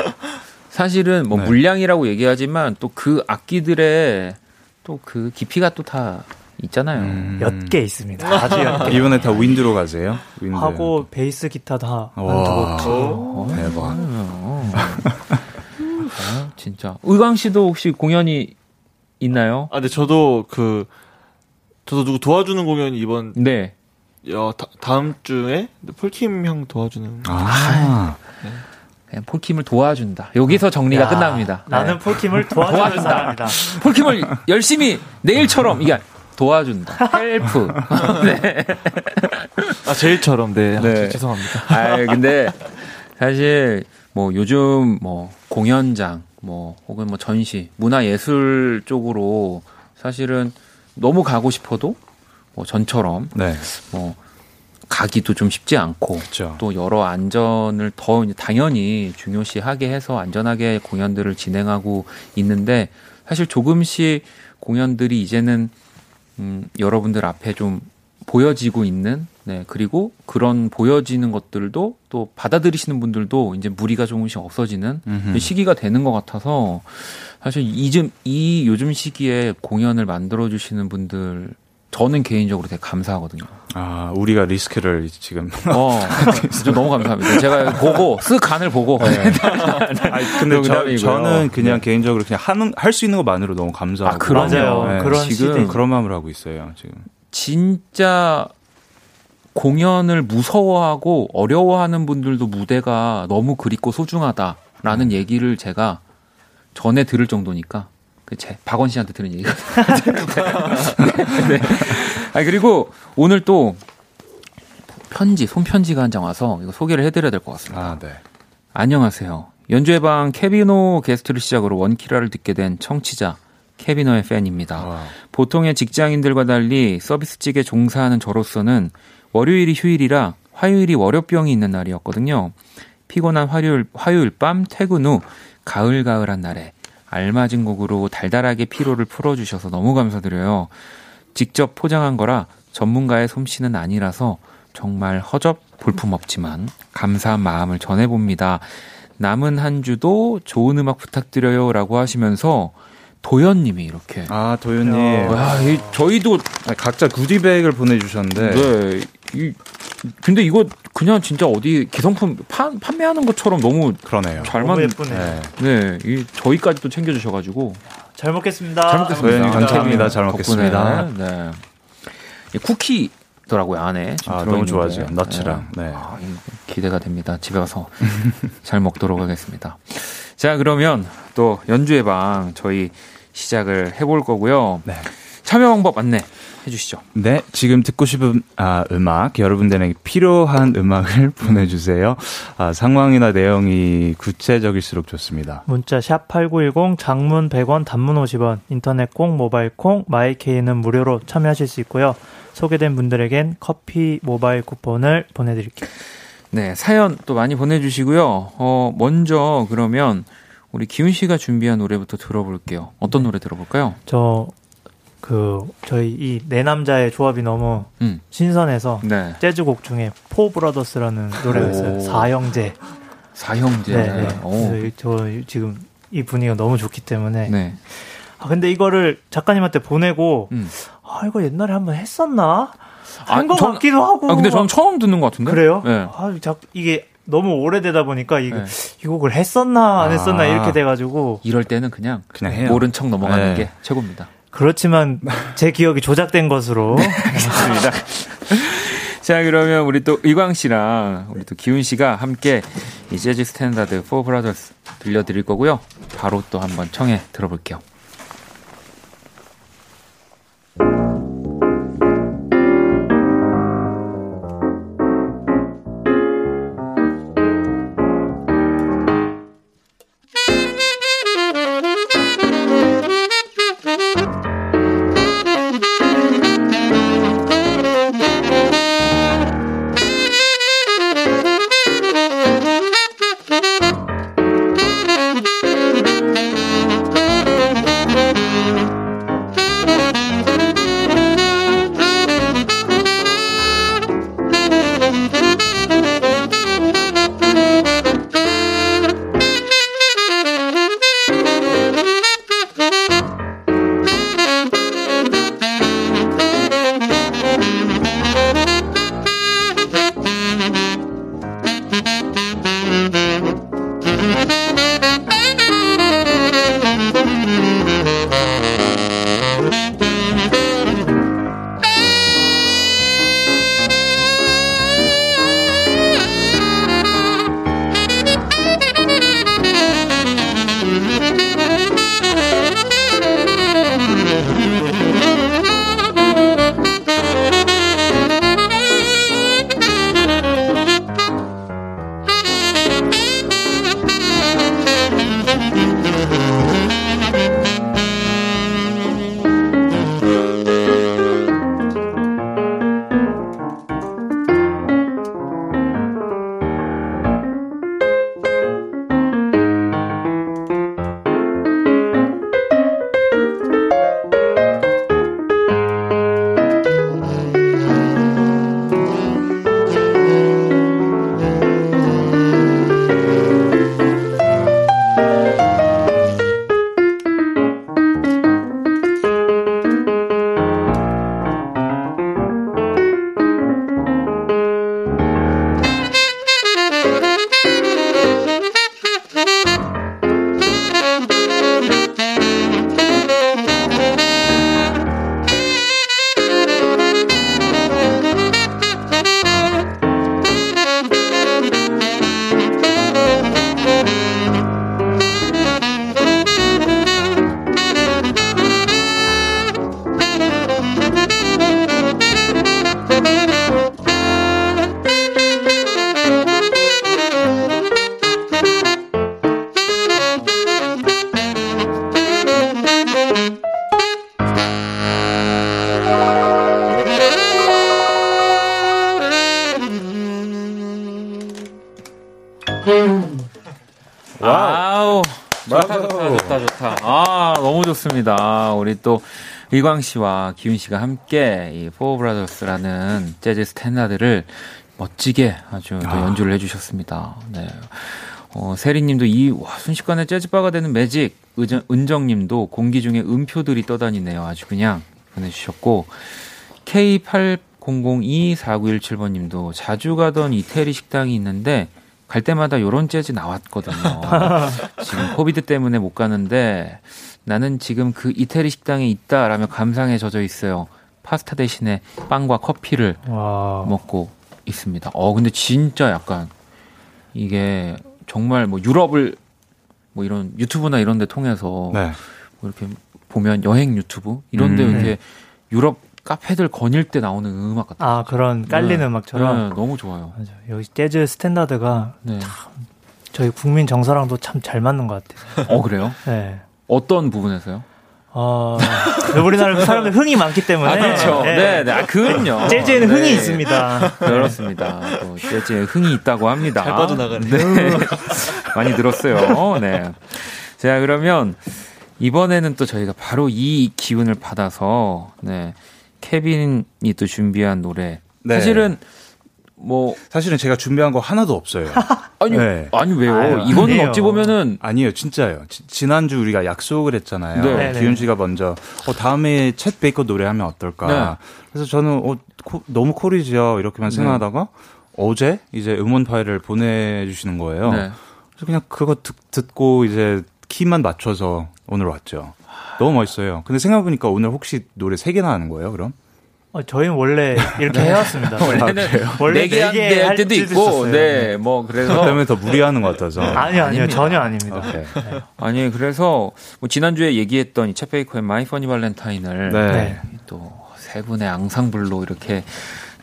A: 사실은 뭐
G: 네.
A: 물량이라고 얘기하지만 또 그 악기들의 또 그 깊이가 또 다 있잖아요.
G: 음.
F: 몇개 있습니다. 아주 몇 개.
G: 이번에 다 윈드로 가세요? 윈드.
F: 하고 베이스 한두
G: 와.
F: 곡.
A: 어,
G: 대박.
A: 어. 아, 진짜. 의광 씨도 혹시 공연이 있나요?
H: 아, 근데 저도 그 저도 누구 도와주는 공연이 이번
A: 네.
H: 어, 다, 다음 주에 폴킴 형 도와주는
G: 아.
A: 그냥 폴킴을 도와준다. 여기서 정리가
F: 야,
A: 끝납니다.
F: 나는
A: 네.
F: 폴킴을 도와주는. 사람이다.
A: 폴킴을 열심히 내일처럼 이게 도와준다. help. 네.
H: 아 제일처럼 네, 아,
A: 네.
H: 죄송합니다.
A: 아 근데 사실 뭐 요즘 뭐 공연장 뭐 혹은 뭐 전시 문화 예술 쪽으로 사실은 너무 가고 싶어도 뭐 전처럼
G: 네.
A: 뭐 가기도 좀 쉽지 않고
G: 그렇죠.
A: 또 여러 안전을 더 당연히 중요시하게 해서 안전하게 공연들을 진행하고 있는데 사실 조금씩 공연들이 이제는 음, 여러분들 앞에 좀 보여지고 있는 네 그리고 그런 보여지는 것들도 또 받아들이시는 분들도 이제 무리가 조금씩 없어지는
G: 음흠.
A: 시기가 되는 것 같아서 사실 이즘 이 요즘 시기에 공연을 만들어 주시는 분들 저는 개인적으로 되게 감사하거든요.
G: 아, 우리가 리스크를 지금.
A: 어, 저 너무 감사합니다. 제가 보고 쓱 간을 보고
G: 아니, 근데 저. 저는 그냥
A: 네.
G: 개인적으로 그냥 하는 할 수 있는 것만으로 너무 감사하고.
A: 아, 그럼요.
G: 네,
F: 그런
A: 지금
F: 시대.
G: 그런 마음으로 하고 있어요, 지금.
A: 진짜 공연을 무서워하고 어려워하는 분들도 무대가 너무 그립고 소중하다. 라는 얘기를 제가 전에 들을 정도니까 그제 박원 씨한테 들은 얘기거든요. 네. 아 그리고 오늘 또 편지 손편지가 한 장 와서 이거 소개를 해드려야 될 것 같습니다.
G: 아, 네.
A: 안녕하세요. 연주회 방 케비노 게스트를 시작으로 원키라를 듣게 된 청취자 케비노의 팬입니다.
G: 와.
A: 보통의 직장인들과 달리 서비스직에 종사하는 저로서는 월요일이 휴일이라 화요일이 월요병이 있는 날이었거든요. 피곤한 화요일, 화요일 밤 퇴근 후 가을가을한 날에 알맞은 곡으로 달달하게 피로를 풀어주셔서 너무 감사드려요. 직접 포장한 거라 전문가의 솜씨는 아니라서 정말 허접 볼품 없지만 감사한 마음을 전해봅니다. 남은 한 주도 좋은 음악 부탁드려요 라고 하시면서 도현님이 이렇게
G: 아, 도현님.
A: 와, 이, 저희도
G: 아, 각자 구디백을 보내주셨는데.
A: 네. 이, 근데 이거 그냥 진짜 어디 기성품 판, 판매하는 것처럼 너무
G: 그러네요.
A: 잘
F: 너무
A: 만,
F: 예쁘네.
G: 네.
A: 네, 이 저희까지도 챙겨주셔가지고
F: 잘 먹겠습니다.
A: 잘 먹겠습니다.
G: 도현님 감사합니다. 잘 먹겠습니다.
A: 네. 이 쿠키더라고요 안에.
G: 아, 너무 좋아하죠.
A: 게.
G: 너츠랑. 네.
A: 아, 이거 기대가 됩니다. 집에 가서 잘 먹도록 하겠습니다. 자, 그러면 또 연주의 방 저희 시작을 해볼 거고요.
G: 네.
A: 참여 방법 안내 해주시죠.
G: 네, 지금 듣고 싶은 아, 음악, 여러분들에게 필요한 음악을 보내주세요. 아, 상황이나 내용이 구체적일수록 좋습니다.
F: 문자 샵 8910 장문 100원 단문 50원 인터넷 콩 모바일 콩 마이케이는 무료로 참여하실 수 있고요. 소개된 분들에겐 커피 모바일 쿠폰을 보내드릴게요.
A: 네, 사연 또 많이 보내주시고요. 어, 먼저 그러면 우리 기훈 씨가 준비한 노래부터 들어볼게요. 어떤 노래 들어볼까요?
F: 저 그 저희 이 네 남자의 조합이 너무
A: 음,
F: 신선해서
A: 네.
F: 재즈곡 중에 포 브라더스라는 노래가 있어요.
A: 오.
F: 사형제.
A: 사형제.
F: 네, 네.
A: 오.
F: 그래서 저 지금 이 분위기가 너무 좋기 때문에
A: 네.
F: 아 근데 이거를 작가님한테 보내고
A: 음.
F: 아 이거 옛날에 한번 했었나
A: 아,
F: 한것
A: 전-
F: 같기도 하고
A: 아, 근데 저는
F: 막-
A: 처음 듣는 것 같은데?
F: 그래요?
A: 네.
F: 아, 자, 이게 너무 오래되다 보니까 이게
A: 네.
F: 이 곡을 했었나 안 했었나
G: 아.
F: 이렇게 돼가지고
A: 이럴 때는 그냥,
G: 그냥 해요.
A: 모른 척 넘어가는
G: 네.
A: 게 최고입니다.
F: 그렇지만 제 기억이 조작된 것으로
A: 좋습니다. 자, 그러면 우리 또 의광 씨랑 우리 또 기훈 씨가 함께 이 재즈 스탠다드 Four Brothers 들려드릴 거고요. 바로 또 한번 청해 들어볼게요. 와우. 좋다, 좋다, 좋다, 좋다. 아, 너무 좋습니다. 우리 또, 이광 씨와 기훈 씨가 함께 이 Four Brothers라는 재즈 스탠다드를 멋지게 아주 또
G: 아.
A: 연주를 해주셨습니다. 네. 어, 세리님도 이 와, 순식간에 재즈바가 되는 매직, 의정, 은정님도 공기 중에 음표들이 떠다니네요. 아주 그냥 보내주셨고 K80024917번님도 자주 가던 이태리 식당이 있는데 갈 때마다 요런 재즈 나왔거든요. 지금 코비드 때문에 못 가는데 나는 지금 그 이태리 식당에 있다라며 감상에 젖어 있어요. 파스타 대신에 빵과 커피를
F: 와.
A: 먹고 있습니다. 어, 근데 진짜 약간 이게 정말 뭐 유럽을 뭐 이런 유튜브나 이런 데 통해서
G: 네.
A: 뭐 이렇게 보면 여행 유튜브 이런 데
G: 음.
A: 이렇게 유럽 카페들 거닐 때 나오는 음악 같아요.
F: 아, 그런 깔리는
A: 네.
F: 음악처럼.
A: 네, 너무 좋아요.
F: 맞아. 여기 재즈 스탠다드가
A: 네.
F: 저희 국민 정서랑도 참 잘 맞는 것 같아요.
A: 어, 그래요?
F: 네.
A: 어떤 부분에서요?
F: 어, 우리나라 사람들 흥이 많기 때문에.
A: 아, 그렇죠. 네, 네. 아, 그건요.
F: 재즈에는 흥이
A: 네.
F: 있습니다.
A: 그렇습니다. 또 재즈에 흥이 있다고 합니다.
H: 잘 빠져나가네.
A: 네. 많이 들었어요. 네. 자, 그러면 이번에는 또 저희가 바로 이 기운을 받아서 네. 케빈이 또 준비한 노래.
G: 네.
A: 사실은 뭐
G: 사실은 제가 준비한 거 하나도 없어요.
A: 아니
G: 네.
A: 아니 왜요?
F: 아유,
A: 이거는
F: 아니에요.
A: 어찌 보면은
G: 아니에요, 진짜요. 지, 지난주 우리가 약속을 했잖아요.
A: 네.
F: 네,
G: 기훈
F: 네.
G: 씨가 먼저 어, 다음에 챗 베이커 노래하면 어떨까.
A: 네.
G: 그래서 저는 어, 코- 너무 콜이죠 이렇게만
A: 네.
G: 생각하다가 어제 이제 음원 파일을 보내주시는 거예요.
A: 네.
G: 그래서 그냥 그거 듣, 듣고 이제 키만 맞춰서 오늘 왔죠. 너무 멋있어요. 근데 생각해보니까 오늘 혹시 노래 세 개나 하는 거예요, 그럼?
F: 어, 저희는 원래 이렇게 해왔습니다.
A: 원래는
F: 원래
A: 네개
F: 네개 할할
A: 때도 있고,
F: 있었어요.
A: 네,
G: 뭐그
A: 그래서
G: 때문에 더 무리하는 것 같아서.
F: 아니요, 아니요.
A: 아닙니다.
F: 전혀 아닙니다.
G: 오케이.
A: 아니 그래서 뭐 지난주에 얘기했던 이챗 베이커의 My Funny Valentine을
G: 네.
F: 네.
A: 또세 분의 앙상블로 이렇게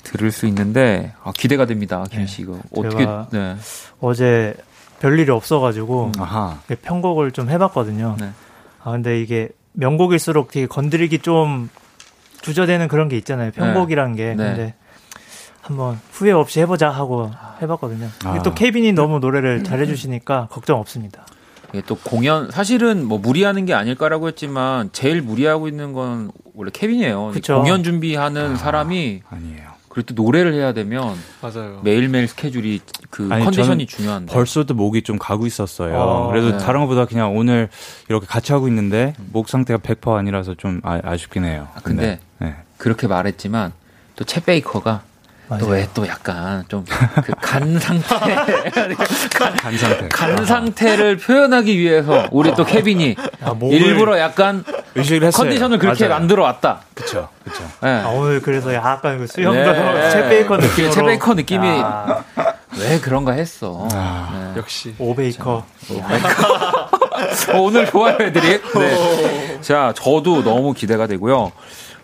A: 들을 수 있는데 아, 기대가 됩니다, 김
F: 네.
A: 씨 이거 어떻게
F: 제가
A: 네.
F: 어제 별일이 없어가지고
G: 아하.
F: 편곡을 좀 해봤거든요.
A: 네.
F: 아, 근데 이게 명곡일수록 되게 건드리기 좀 주저되는 그런 게 있잖아요. 편곡이란 게.
A: 네.
F: 근데 한번 후회 없이 해보자 하고 해봤거든요.
G: 아.
F: 또 케빈이 너무 노래를 잘해주시니까 걱정 없습니다.
A: 이게 또 공연 사실은 뭐 무리하는 게 아닐까라고 했지만 제일 무리하고 있는 건 원래 케빈이에요.
F: 그쵸.
A: 공연 준비하는 사람이
G: 아니에요.
A: 그리고 또 노래를 해야 되면
H: 맞아요.
A: 매일매일 스케줄이 그
G: 아니,
A: 컨디션이 중요한데
G: 벌써도 목이 좀 가고 있었어요.
F: 어,
G: 그래도
A: 네.
G: 다른 것보다 그냥 오늘 이렇게 같이 하고 있는데 목 상태가 100% 아니라서 좀 아, 쉽긴 해요.
A: 아, 근데
G: 네.
A: 그렇게 말했지만 또챗 베이커가 또. 왜 또 약간 좀 그 간 상태
G: 간 상태.
A: 간 상태를 표현하기 위해서 우리 또 케빈이
F: 아,
A: 일부러 약간
G: 의식을 했어요.
A: 컨디션을 그렇게
G: 맞아요.
A: 만들어 왔다.
G: 그쵸, 그쵸.
A: 예.
F: 아, 오늘 그래서 약간 그 수염도
A: 네.
F: 챗 베이커 느낌으로.
A: 챗 베이커 느낌이
F: 아,
A: 왜 그런가 했어.
G: 아,
A: 네.
H: 역시.
F: 오 베이커.
A: 어, 오늘 좋아요, 애들이. 네. 자, 저도 너무 기대가 되고요.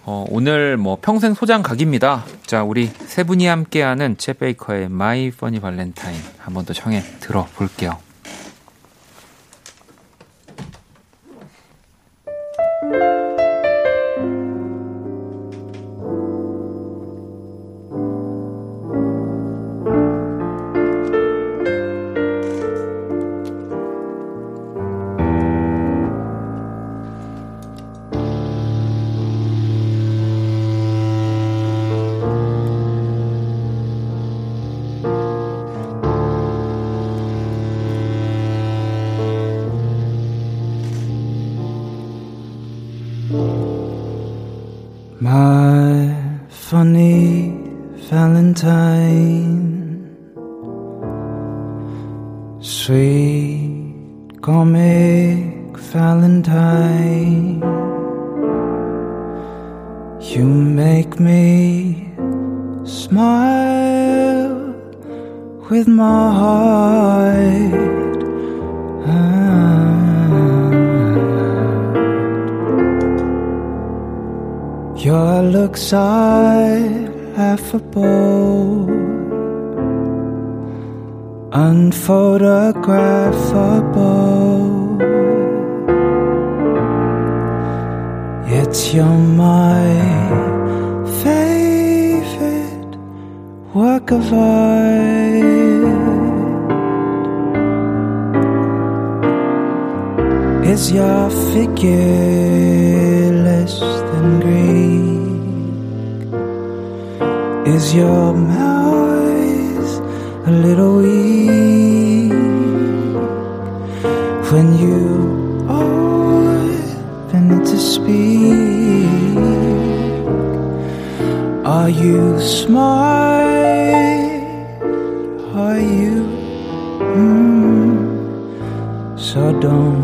A: 어, 오늘 뭐 평생 소장 각입니다. 자, 우리 세 분이 함께하는 챗 베이커의 My Funny Valentine 한 번 더 청해 들어볼게요.
D: Your looks are laughable, unphotographable. It's your my favorite work of art. Is your figureless? Is your mouth a little weak when you open to speak? Are you smart? Are you? Mm, so don't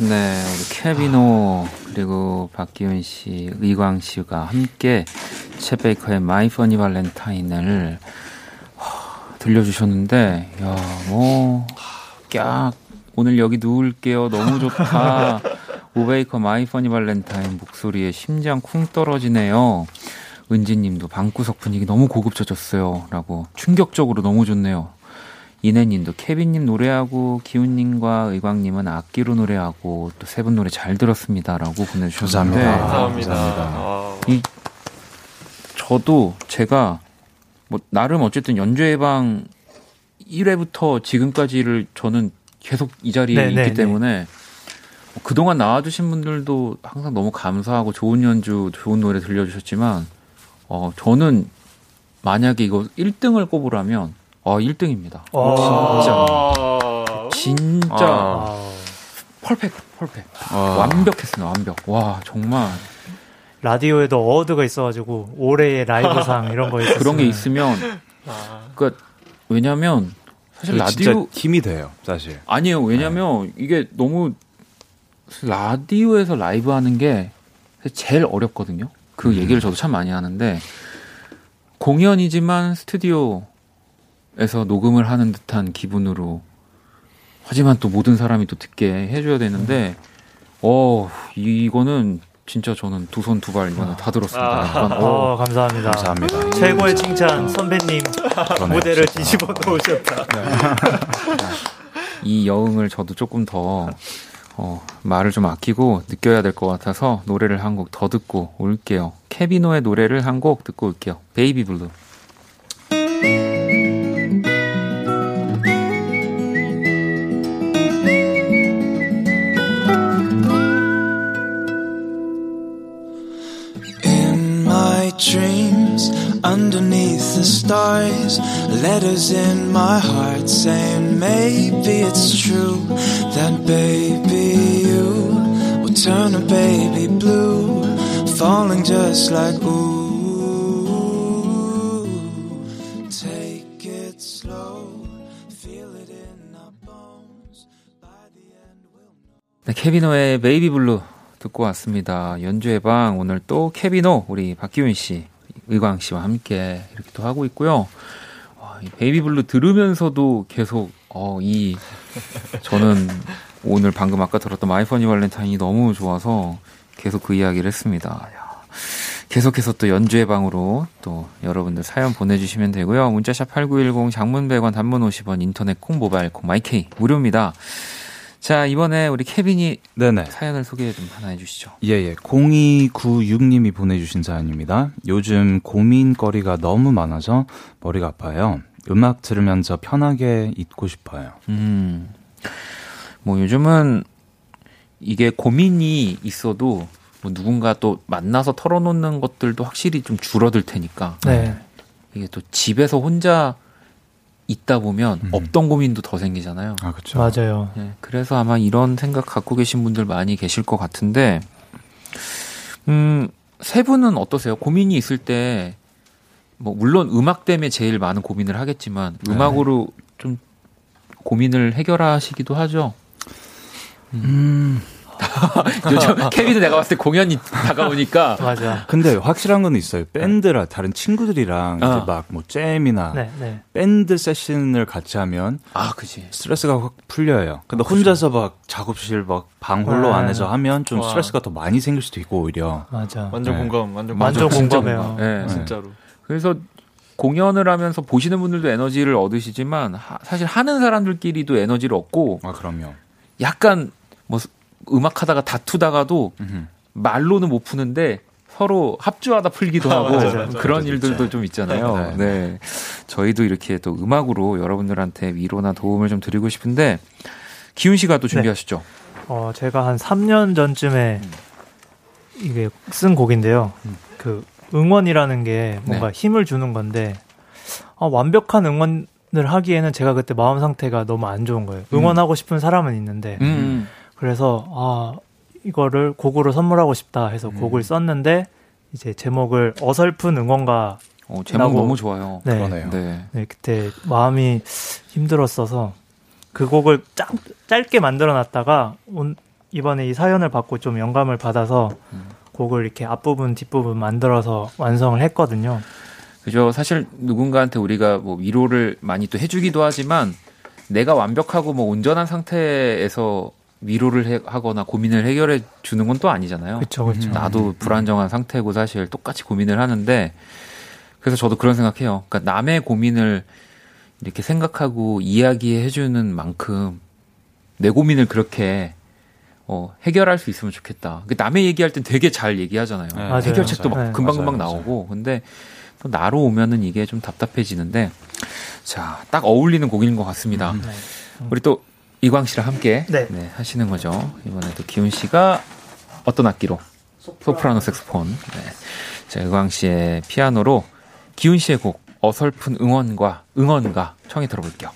A: 네, 우리 케비노 그리고 박기훈 씨, 의광 씨가 함께 챗 베이커의 My Funny Valentine을 하, 들려주셨는데, 야, 뭐, 깍, 오늘 여기 누울게요. 너무 좋다. 오베이커 My Funny Valentine 목소리에 심장 쿵 떨어지네요. 은지님도 방구석 분위기 너무 고급져졌어요. 라고 충격적으로 너무 좋네요. 이내님도 케빈님 노래하고 기훈님과 의광님은 악기로 노래하고 또 세 분 노래 잘 들었습니다라고 보내주셨는데
G: 감사합니다.
H: 아,
A: 이 저도 제가 뭐 나름 어쨌든 연주 예방 1회부터 지금까지를 저는 계속 이 자리에
F: 네,
A: 있기
F: 네, 네.
A: 때문에 뭐 그동안 나와주신 분들도 항상 너무 감사하고 좋은 연주, 좋은 노래 들려주셨지만 어 저는 만약에 이거 1등을 꼽으라면 어 1등입니다.
F: 와.
A: 진짜 진짜
H: 아.
A: 펄펙트, 펄펙트.
G: 와.
A: 완벽했어요, 완벽. 와, 정말.
F: 라디오에도 어워드가 있어가지고 올해의 라이브상 이런 거 있었어요.
A: 그런 게 있으면, 그 왜냐면, 사실
G: 그게 진짜
A: 라디오,
G: 힘이 돼요, 사실.
A: 아니에요. 왜냐면, 이게 너무, 라디오에서 라이브 하는 게 제일 어렵거든요. 그 얘기를 저도 참 많이 하는데, 공연이지만 스튜디오 에서 녹음을 하는 듯한 기분으로, 하지만 또 모든 사람이 또 듣게 해줘야 되는데, 어, 이거는 진짜 저는 두 손 두 발 이거는 다 들었습니다. 약간, 어,
F: 어, 감사합니다.
G: 감사합니다.
F: 최고의 칭찬 선배님
G: 그러네요,
F: 무대를
G: 진짜.
F: 뒤집어 놓으셨다.
A: 이 여응을 저도 조금 더 어, 말을 좀 아끼고 느껴야 될 것 같아서 노래를 한 곡 더 듣고 올게요. 케비노의 노래를 한 곡 듣고 올게요.
D: Baby Blue. dreams, underneath the stars, letters in my heart saying maybe it's true that baby you will turn a baby blue, falling just like ooh. Take it slow, feel it in our bones. By the end we'll
A: 네, 케비노의 베이비 블루 듣고 왔습니다. 연주의 방 오늘 또 케비노 우리 박기훈 씨, 의광 씨와 함께 이렇게 또 하고 있고요. 와, 이 Baby Blue 들으면서도 계속 어, 이 저는 오늘 방금 아까 들었던 My Funny Valentine이 너무 좋아서 계속 그 이야기를 했습니다. 야, 계속해서 또 연주의 방으로 또 여러분들 사연 보내주시면 되고요. 문자샵 8910 장문 100원 단문 50원 인터넷 콩 모바일 콩 마이케이 무료입니다. 자 이번에 우리 케빈이
G: 네네.
A: 사연을 소개 좀 하나 해주시죠.
G: 예, 예. 0296님이 보내주신 사연입니다. 요즘 고민거리가 너무 많아서 머리가 아파요. 음악 들으면서 편하게 있고 싶어요.
A: 음, 뭐 요즘은 이게 고민이 있어도 뭐 누군가 또 만나서 털어놓는 것들도 확실히 좀 줄어들 테니까
F: 네.
A: 이게 또 집에서 혼자 있다 보면
G: 음.
A: 없던 고민도 더 생기잖아요.
G: 아, 그쵸.
F: 맞아요.
A: 네, 그래서 아마 이런 생각 갖고 계신 분들 많이 계실 것 같은데, 음, 세 분은 어떠세요? 고민이 있을 때, 뭐, 물론 음악 때문에 제일 많은 고민을 하겠지만,
G: 네.
A: 음악으로 좀 고민을 해결하시기도 하죠.
G: 음,
A: 요즘 케빈도 내가 봤을 때 공연이 다가오니까,
F: 맞아.
G: 근데 확실한 건 있어요. 밴드라 다른 친구들이랑
A: 어.
G: 이제 막 뭐 잼이나
F: 네, 네.
G: 밴드 세션을 같이 하면
A: 아, 그지.
G: 스트레스가 확 풀려요. 근데 혼자서 막 작업실 막 방 홀로
F: 네.
G: 안에서 하면 좀
H: 와.
G: 스트레스가 더 많이 생길 수도 있고 오히려.
F: 맞아.
H: 완전
G: 네.
H: 공감, 완전
F: 완전
H: 공감.
F: 공감해요.
A: 공감. 네.
G: 네.
H: 진짜로.
A: 그래서 공연을 하면서 보시는 분들도 에너지를 얻으시지만, 하- 사실 하는 사람들끼리도 에너지를 얻고,
G: 아, 그럼요.
A: 약간 뭐 음악 하다가 다투다가도
G: 음흠.
A: 말로는 못 푸는데 서로 합주하다 풀기도 하고
H: 맞아, 맞아,
A: 그런
G: 맞아,
A: 일들도
G: 진짜.
A: 좀 있잖아요.
G: 네.
A: 네. 저희도 이렇게 또 음악으로 여러분들한테 위로나 도움을 좀 드리고 싶은데 기훈 씨가 또 준비하시죠.
F: 어, 제가 한 3년 전쯤에 이게 쓴 곡인데요. 그 응원이라는 게 뭔가
A: 네.
F: 힘을 주는 건데 아, 완벽한 응원을 하기에는 제가 그때 마음 상태가 너무 안 좋은 거예요. 응원하고 싶은 사람은 있는데
A: 음.
F: 그래서 아 이거를 곡으로 선물하고 싶다 해서 곡을 썼는데 이제 제목을 어설픈 응원가
A: 어, 제목 너무 좋아요.
F: 네.
G: 그러네요.
A: 네.
F: 네, 그때 마음이 힘들었어서 그 곡을 짝, 짧게 만들어 놨다가 온, 이번에 이 사연을 받고 좀 영감을 받아서 곡을 이렇게 앞부분 뒷부분 만들어서 완성을 했거든요.
A: 그죠. 사실 누군가한테 우리가 뭐 위로를 많이 또 해주기도 하지만 내가 완벽하고 뭐 온전한 상태에서 위로를 해- 하거나 고민을 해결해 주는 건 또 아니잖아요.
F: 그렇죠, 그렇죠.
A: 나도 불안정한 상태고 사실 똑같이 고민을 하는데 그래서 저도 그런 생각해요. 그러니까 남의 고민을 이렇게 생각하고 이야기해 주는 만큼 내 고민을 그렇게 어, 해결할 수 있으면 좋겠다. 그 남의 얘기할 땐 되게 잘 얘기하잖아요.
G: 네,
F: 맞아요.
A: 해결책도 막
F: 맞아요.
A: 금방금방
G: 맞아요, 맞아요.
A: 나오고. 근데 또 나로 오면은 이게 좀 답답해지는데 자, 딱 어울리는 곡인 것 같습니다.
F: 네.
A: 우리 또 이광 씨랑 함께
F: 네.
A: 하시는 거죠. 이번에 또 기훈 씨가 어떤 악기로? 소프라노 색소폰. 네. 자, 이광 씨의 피아노로 기훈 씨의 곡 어설픈 응원과 응원가 청해 들어볼게요.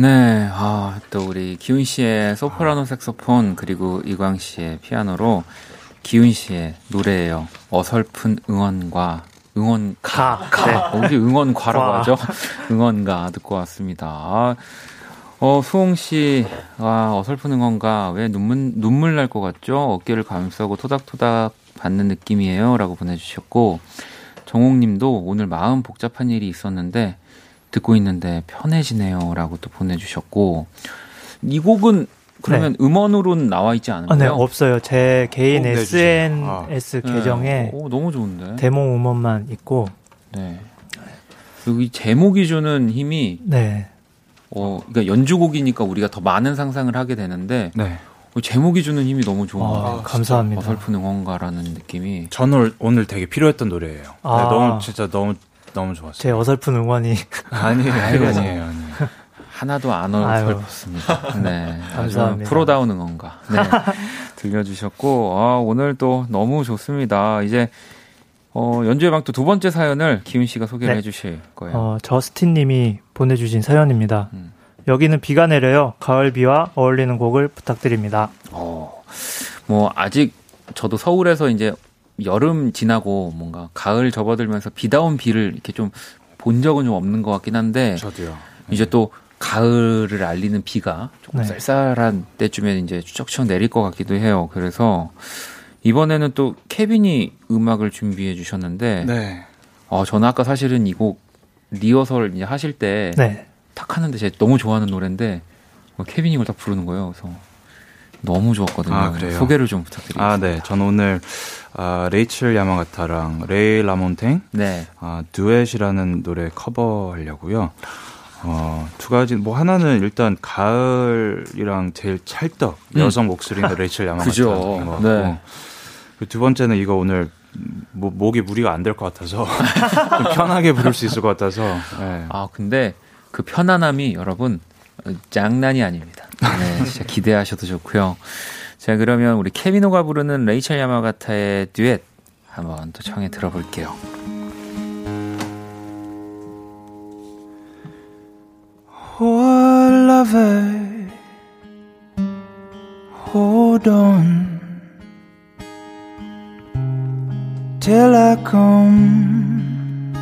A: 네, 아, 또 우리 기훈 씨의 소프라노 색소폰 그리고 이광 씨의 피아노로 기훈 씨의 노래예요. 어설픈 응원과 응원가.
F: 가.
A: 네. 여기 응원과라고
F: 과.
A: 하죠. 응원가 듣고 왔습니다. 아, 어, 수홍 씨, 아, 어설픈 응원가, 왜 눈물, 눈물 날 것 같죠? 어깨를 감싸고 토닥토닥 받는 느낌이에요. 라고 보내주셨고, 정옥 님도 오늘 마음 복잡한 일이 있었는데, 듣고 있는데 편해지네요. 라고 또 보내주셨고, 이 곡은 그러면 음원으로는 나와 있지 않은가요?
F: 아, 네, 없어요. 제 개인
G: 꼭 내주세요. 아.
F: SNS
A: 네.
F: 계정에
A: 오, 너무 좋은데.
F: 데모 음원만 있고,
A: 네. 여기 제목이 주는 힘이
F: 네.
A: 어, 그러니까 연주곡이니까 우리가 더 많은 상상을 하게 되는데
G: 네.
A: 어, 제목이 주는 힘이 너무 좋은
F: 아,
A: 것 같아요.
F: 감사합니다.
A: 어설픈 응원가라는 느낌이.
G: 저는 오늘 되게 필요했던 노래예요.
F: 아.
G: 네, 너무 진짜 너무 너무 좋았어요.
F: 제 어설픈 응원이
G: 아니에요. 아니에요, 아니에요.
A: 하나도 안. 어설펐습니다. 네.
F: 감사합니다.
A: 프로다운 응원가. 네. 들려주셨고, 아, 오늘 또 너무 좋습니다. 이제, 어, 연주의 방또 두 번째 사연을 기훈 씨가 소개를
F: 네.
A: 해주실 거예요.
F: 어, 저스틴 님이 보내주신 사연입니다.
A: 음.
F: 여기는 비가 내려요. 가을 비와 어울리는 곡을 부탁드립니다.
A: 어, 뭐, 아직 저도 서울에서 이제 여름 지나고 뭔가 가을 접어들면서 비다 운 비를 이렇게 좀 본 적은 좀 없는 것 같긴 한데,
G: 저도요.
A: 이제 또 가을을 알리는 비가 조금
F: 네.
A: 쌀쌀한 때쯤에 이제 추적추적 내릴 것 같기도 해요. 그래서 이번에는 또 케빈이 음악을 준비해 주셨는데,
G: 네.
A: 어, 저는 아까 사실은 이 곡 리허설 이제 하실 때딱
F: 네.
A: 하는데 제가 너무 좋아하는 노래인데 어, 케빈이 이걸 딱 부르는 거예요. 그래서 너무 좋았거든요.
G: 아, 그래요?
A: 소개를 좀 부탁드립니다.
G: 아, 네. 저는 오늘 아, 레이첼 야마가타랑 레이 라몬탱
A: 네.
G: 아, 듀엣이라는 노래 커버하려고요. 어, 두 가지 뭐 하나는 일단 가을이랑 제일 찰떡
A: 음.
G: 여성 목소리인 레이첼. 것 같고
A: 네.
G: 그두 번째는 이거 오늘 뭐, 목이 무리가 안 될 것 같아서 좀 편하게 부를 수 있을 것 같아서 네.
A: 아, 근데 그 편안함이 여러분 어, 장난이 아닙니다. 네, 진짜 기대하셔도 좋고요. 자, 그러면 우리 케미노가 부르는 레이첼 야마가타의 듀엣 한번 또 청해 들어볼게요.
D: Oh, lover, till I come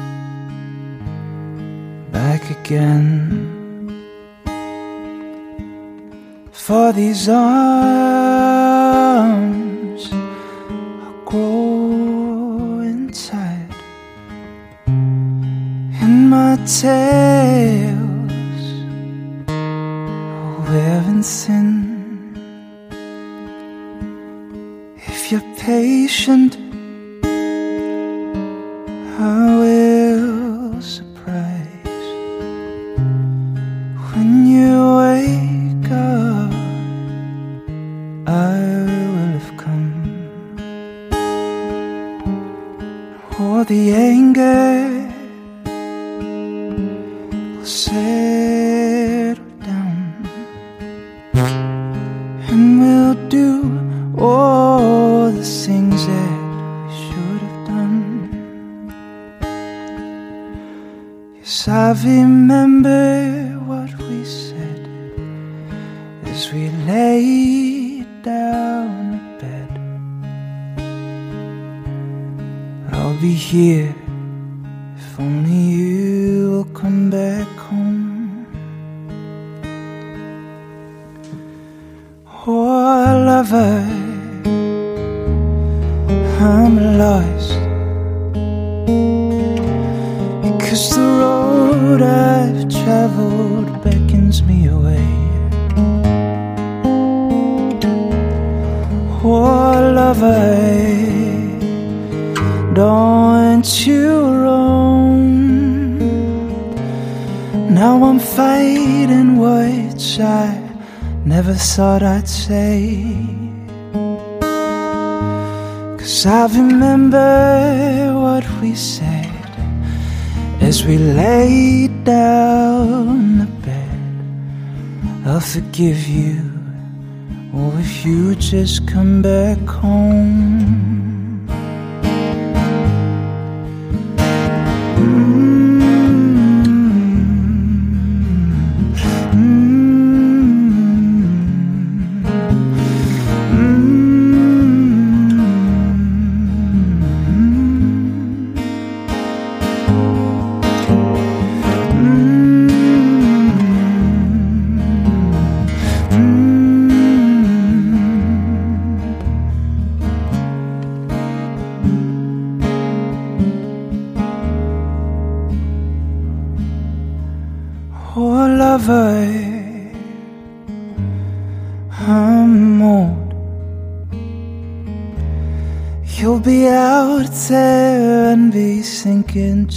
D: back again. For these arms are growing tired, and my tails wearing thin. If you're patient, beckons me away. Oh, lover, don't you roam. Now I'm fighting words I never thought I'd say. Cause I remember what we said as we laid down. I'll forgive you, or if you just come back home.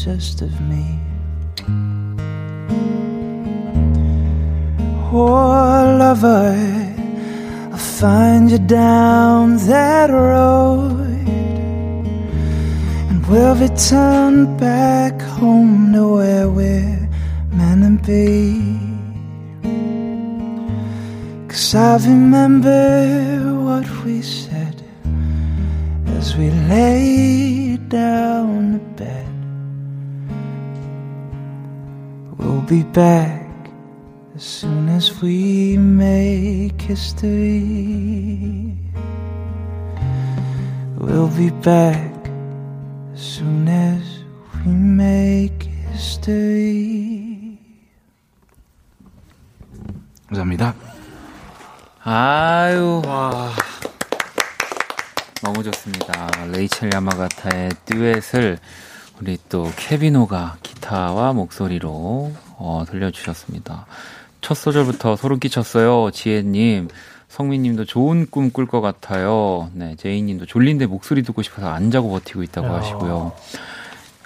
D: Just of me. Oh, lover, I'll find you down that road. And we'll return back home to where we're meant to be. Cause I remember what we said as we lay down to bed. Be back as soon as we make history. We'll be back as soon as we make history.
G: 감사합니다.
A: 아유. 너무 좋습니다. 레이첼 야마가타의 듀엣을 우리 또 케비노가 기타와 목소리로 어, 들려주셨습니다. 첫 소절부터 소름 끼쳤어요. 지혜님, 성민님도 좋은 꿈 꿀 것 같아요. 네, 제이님도 졸린데 목소리 듣고 싶어서 안 자고 버티고 있다고
F: 야.
A: 하시고요.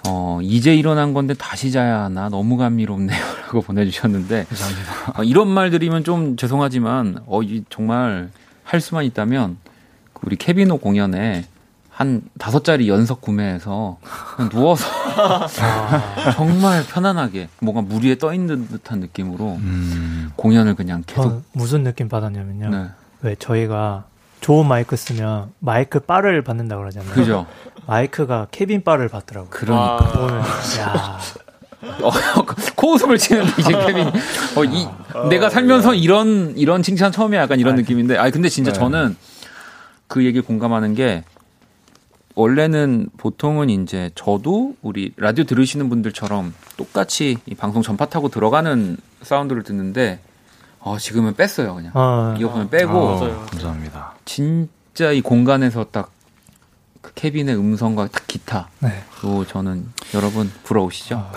A: 어, 이제 일어난 건데 다시 자야 하나 너무 감미롭네요. 라고 보내주셨는데. 어, 이런 말 드리면 좀 죄송하지만, 어, 이, 정말 할 수만 있다면, 그 우리 케비노 공연에 한 다섯 자리 연석 구매해서 누워서 정말 편안하게 뭔가 물 위에 떠 있는 듯한 느낌으로
G: 음,
A: 공연을 그냥 계속
F: 전 무슨 느낌 받았냐면요.
A: 네.
F: 왜 저희가 좋은 마이크 쓰면 마이크 바를 받는다 그러잖아요.
A: 그죠?
F: 마이크가 케빈 바를 받더라고요.
A: 그러니까
F: 오늘 야
A: 어, 코웃음을 치는데 이제 케빈 어, 이 내가 살면서 이런 이런 칭찬 처음이야 약간 이런 느낌인데 아 근데 진짜
G: 네.
A: 저는 그 얘기 공감하는 게 원래는 보통은 이제 저도 우리 라디오 들으시는 분들처럼 똑같이 이 방송 전파 타고 들어가는 사운드를 듣는데 어 지금은 뺐어요 그냥.
F: 어,
A: 이어폰을 빼고.
G: 어, 감사합니다.
A: 진짜 이 공간에서 딱그 케빈의 음성과 딱 기타.
F: 네.
A: 로 저는 여러분 부러우시죠?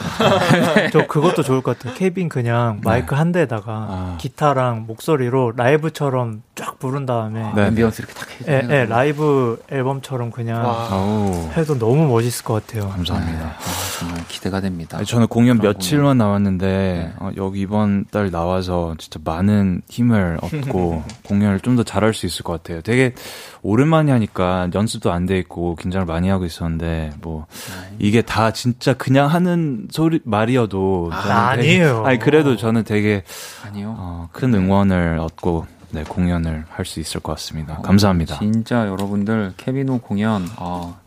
F: 저 그것도 좋을 것 같아요. 케빈 그냥 마이크 한 대에다가
G: 아.
F: 기타랑 목소리로 라이브처럼 쫙 부른 다음에
G: 네.
A: ambience 이렇게 딱 해.
F: 예, 예, 라이브 앨범처럼 그냥
G: 아우,
F: 해도 너무 멋있을 것 같아요.
G: 감사합니다.
A: 아, 정말 기대가 됩니다.
G: 아니, 저는 공연 며칠만 남았는데
A: 네.
G: 어, 여기 이번 달 나와서 진짜 많은 힘을 얻고 공연을 좀 더 잘할 수 있을 것 같아요. 되게 오랜만에 하니까 연습도 안 돼 있고 긴장을 많이 하고 있었는데 뭐 이게 다 진짜 그냥 하는 소리 말이어도 되게-
F: 아니에요.
G: 아니 그래도 저는 되게
A: 아니요.
G: 어, 큰 응원을 얻고 네, 공연을 할 수 있을 것 같습니다. 감사합니다.
A: 어, 진짜 여러분들 케비노 공연 어,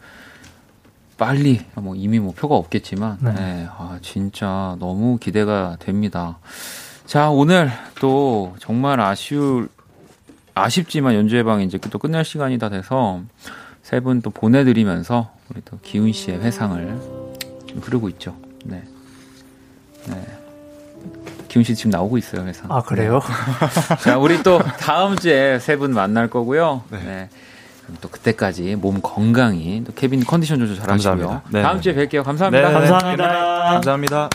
A: 빨리 뭐 이미 뭐 표가 없겠지만
F: 네.
A: 네, 아, 진짜 너무 기대가 됩니다. 자 오늘 또 정말 아쉬울 아쉽지만 연주회 방 이제 또 끝날 시간이 다 돼서 세 분 또 보내드리면서 우리 또 기훈 씨의 회상을 좀 흐르고 있죠. 네. 네. 기훈 씨 지금 나오고 있어요 회상.
F: 아 그래요?
A: 자, 우리 또 다음 주에 세 분 만날 거고요. 네. 그럼 또 그때까지 몸 건강히 또 케빈 컨디션 조절 잘 하시고요.
G: 감사합니다. 네.
A: 다음 주에 뵐게요. 감사합니다.
G: 네.
F: 감사합니다.
G: 감사합니다.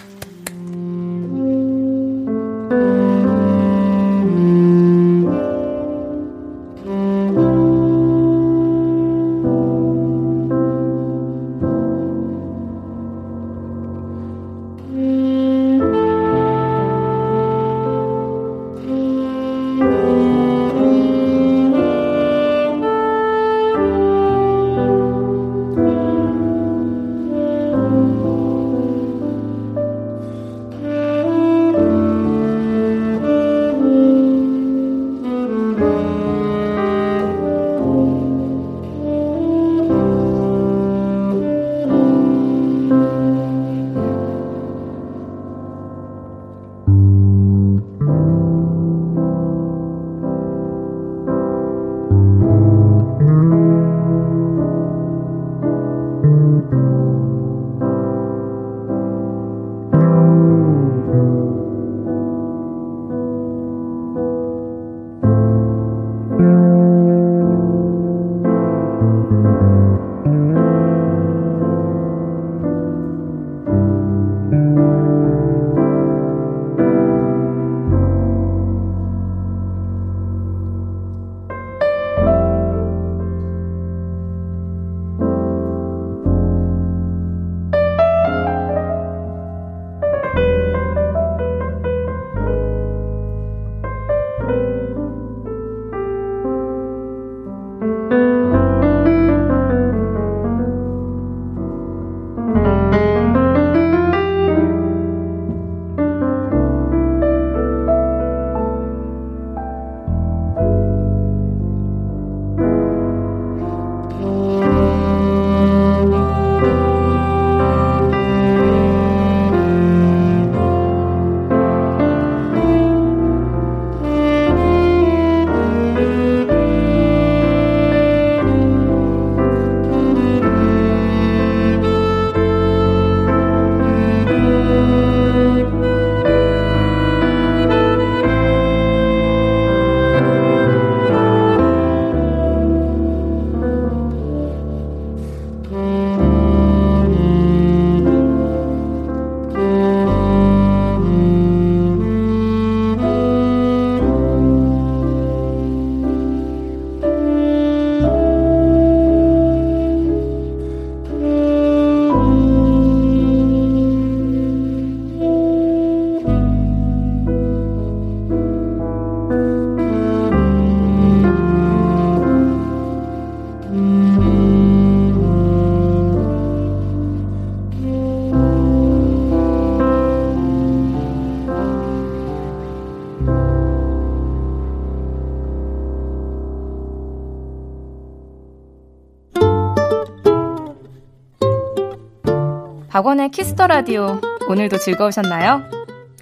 I: 박원의 키스 더 라디오 오늘도 즐거우셨나요?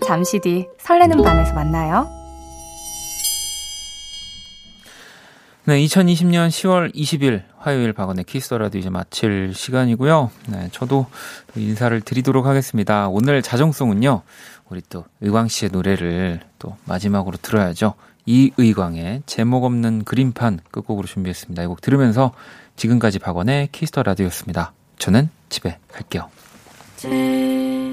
I: 잠시 뒤 설레는 밤에서 만나요.
A: 네, 2020년 10월 20일 화요일 박원의 키스 더 라디오 이제 마칠 시간이고요. 네, 저도 또 인사를 드리도록 하겠습니다. 오늘 자정송은요. 우리 또 의광 씨의 노래를 또 마지막으로 들어야죠. 이의광의 제목 없는 그림판 끝곡으로 준비했습니다. 이 곡 들으면서 지금까지 박원의 키스터 라디오였습니다. 저는 집에 갈게요.
J: 제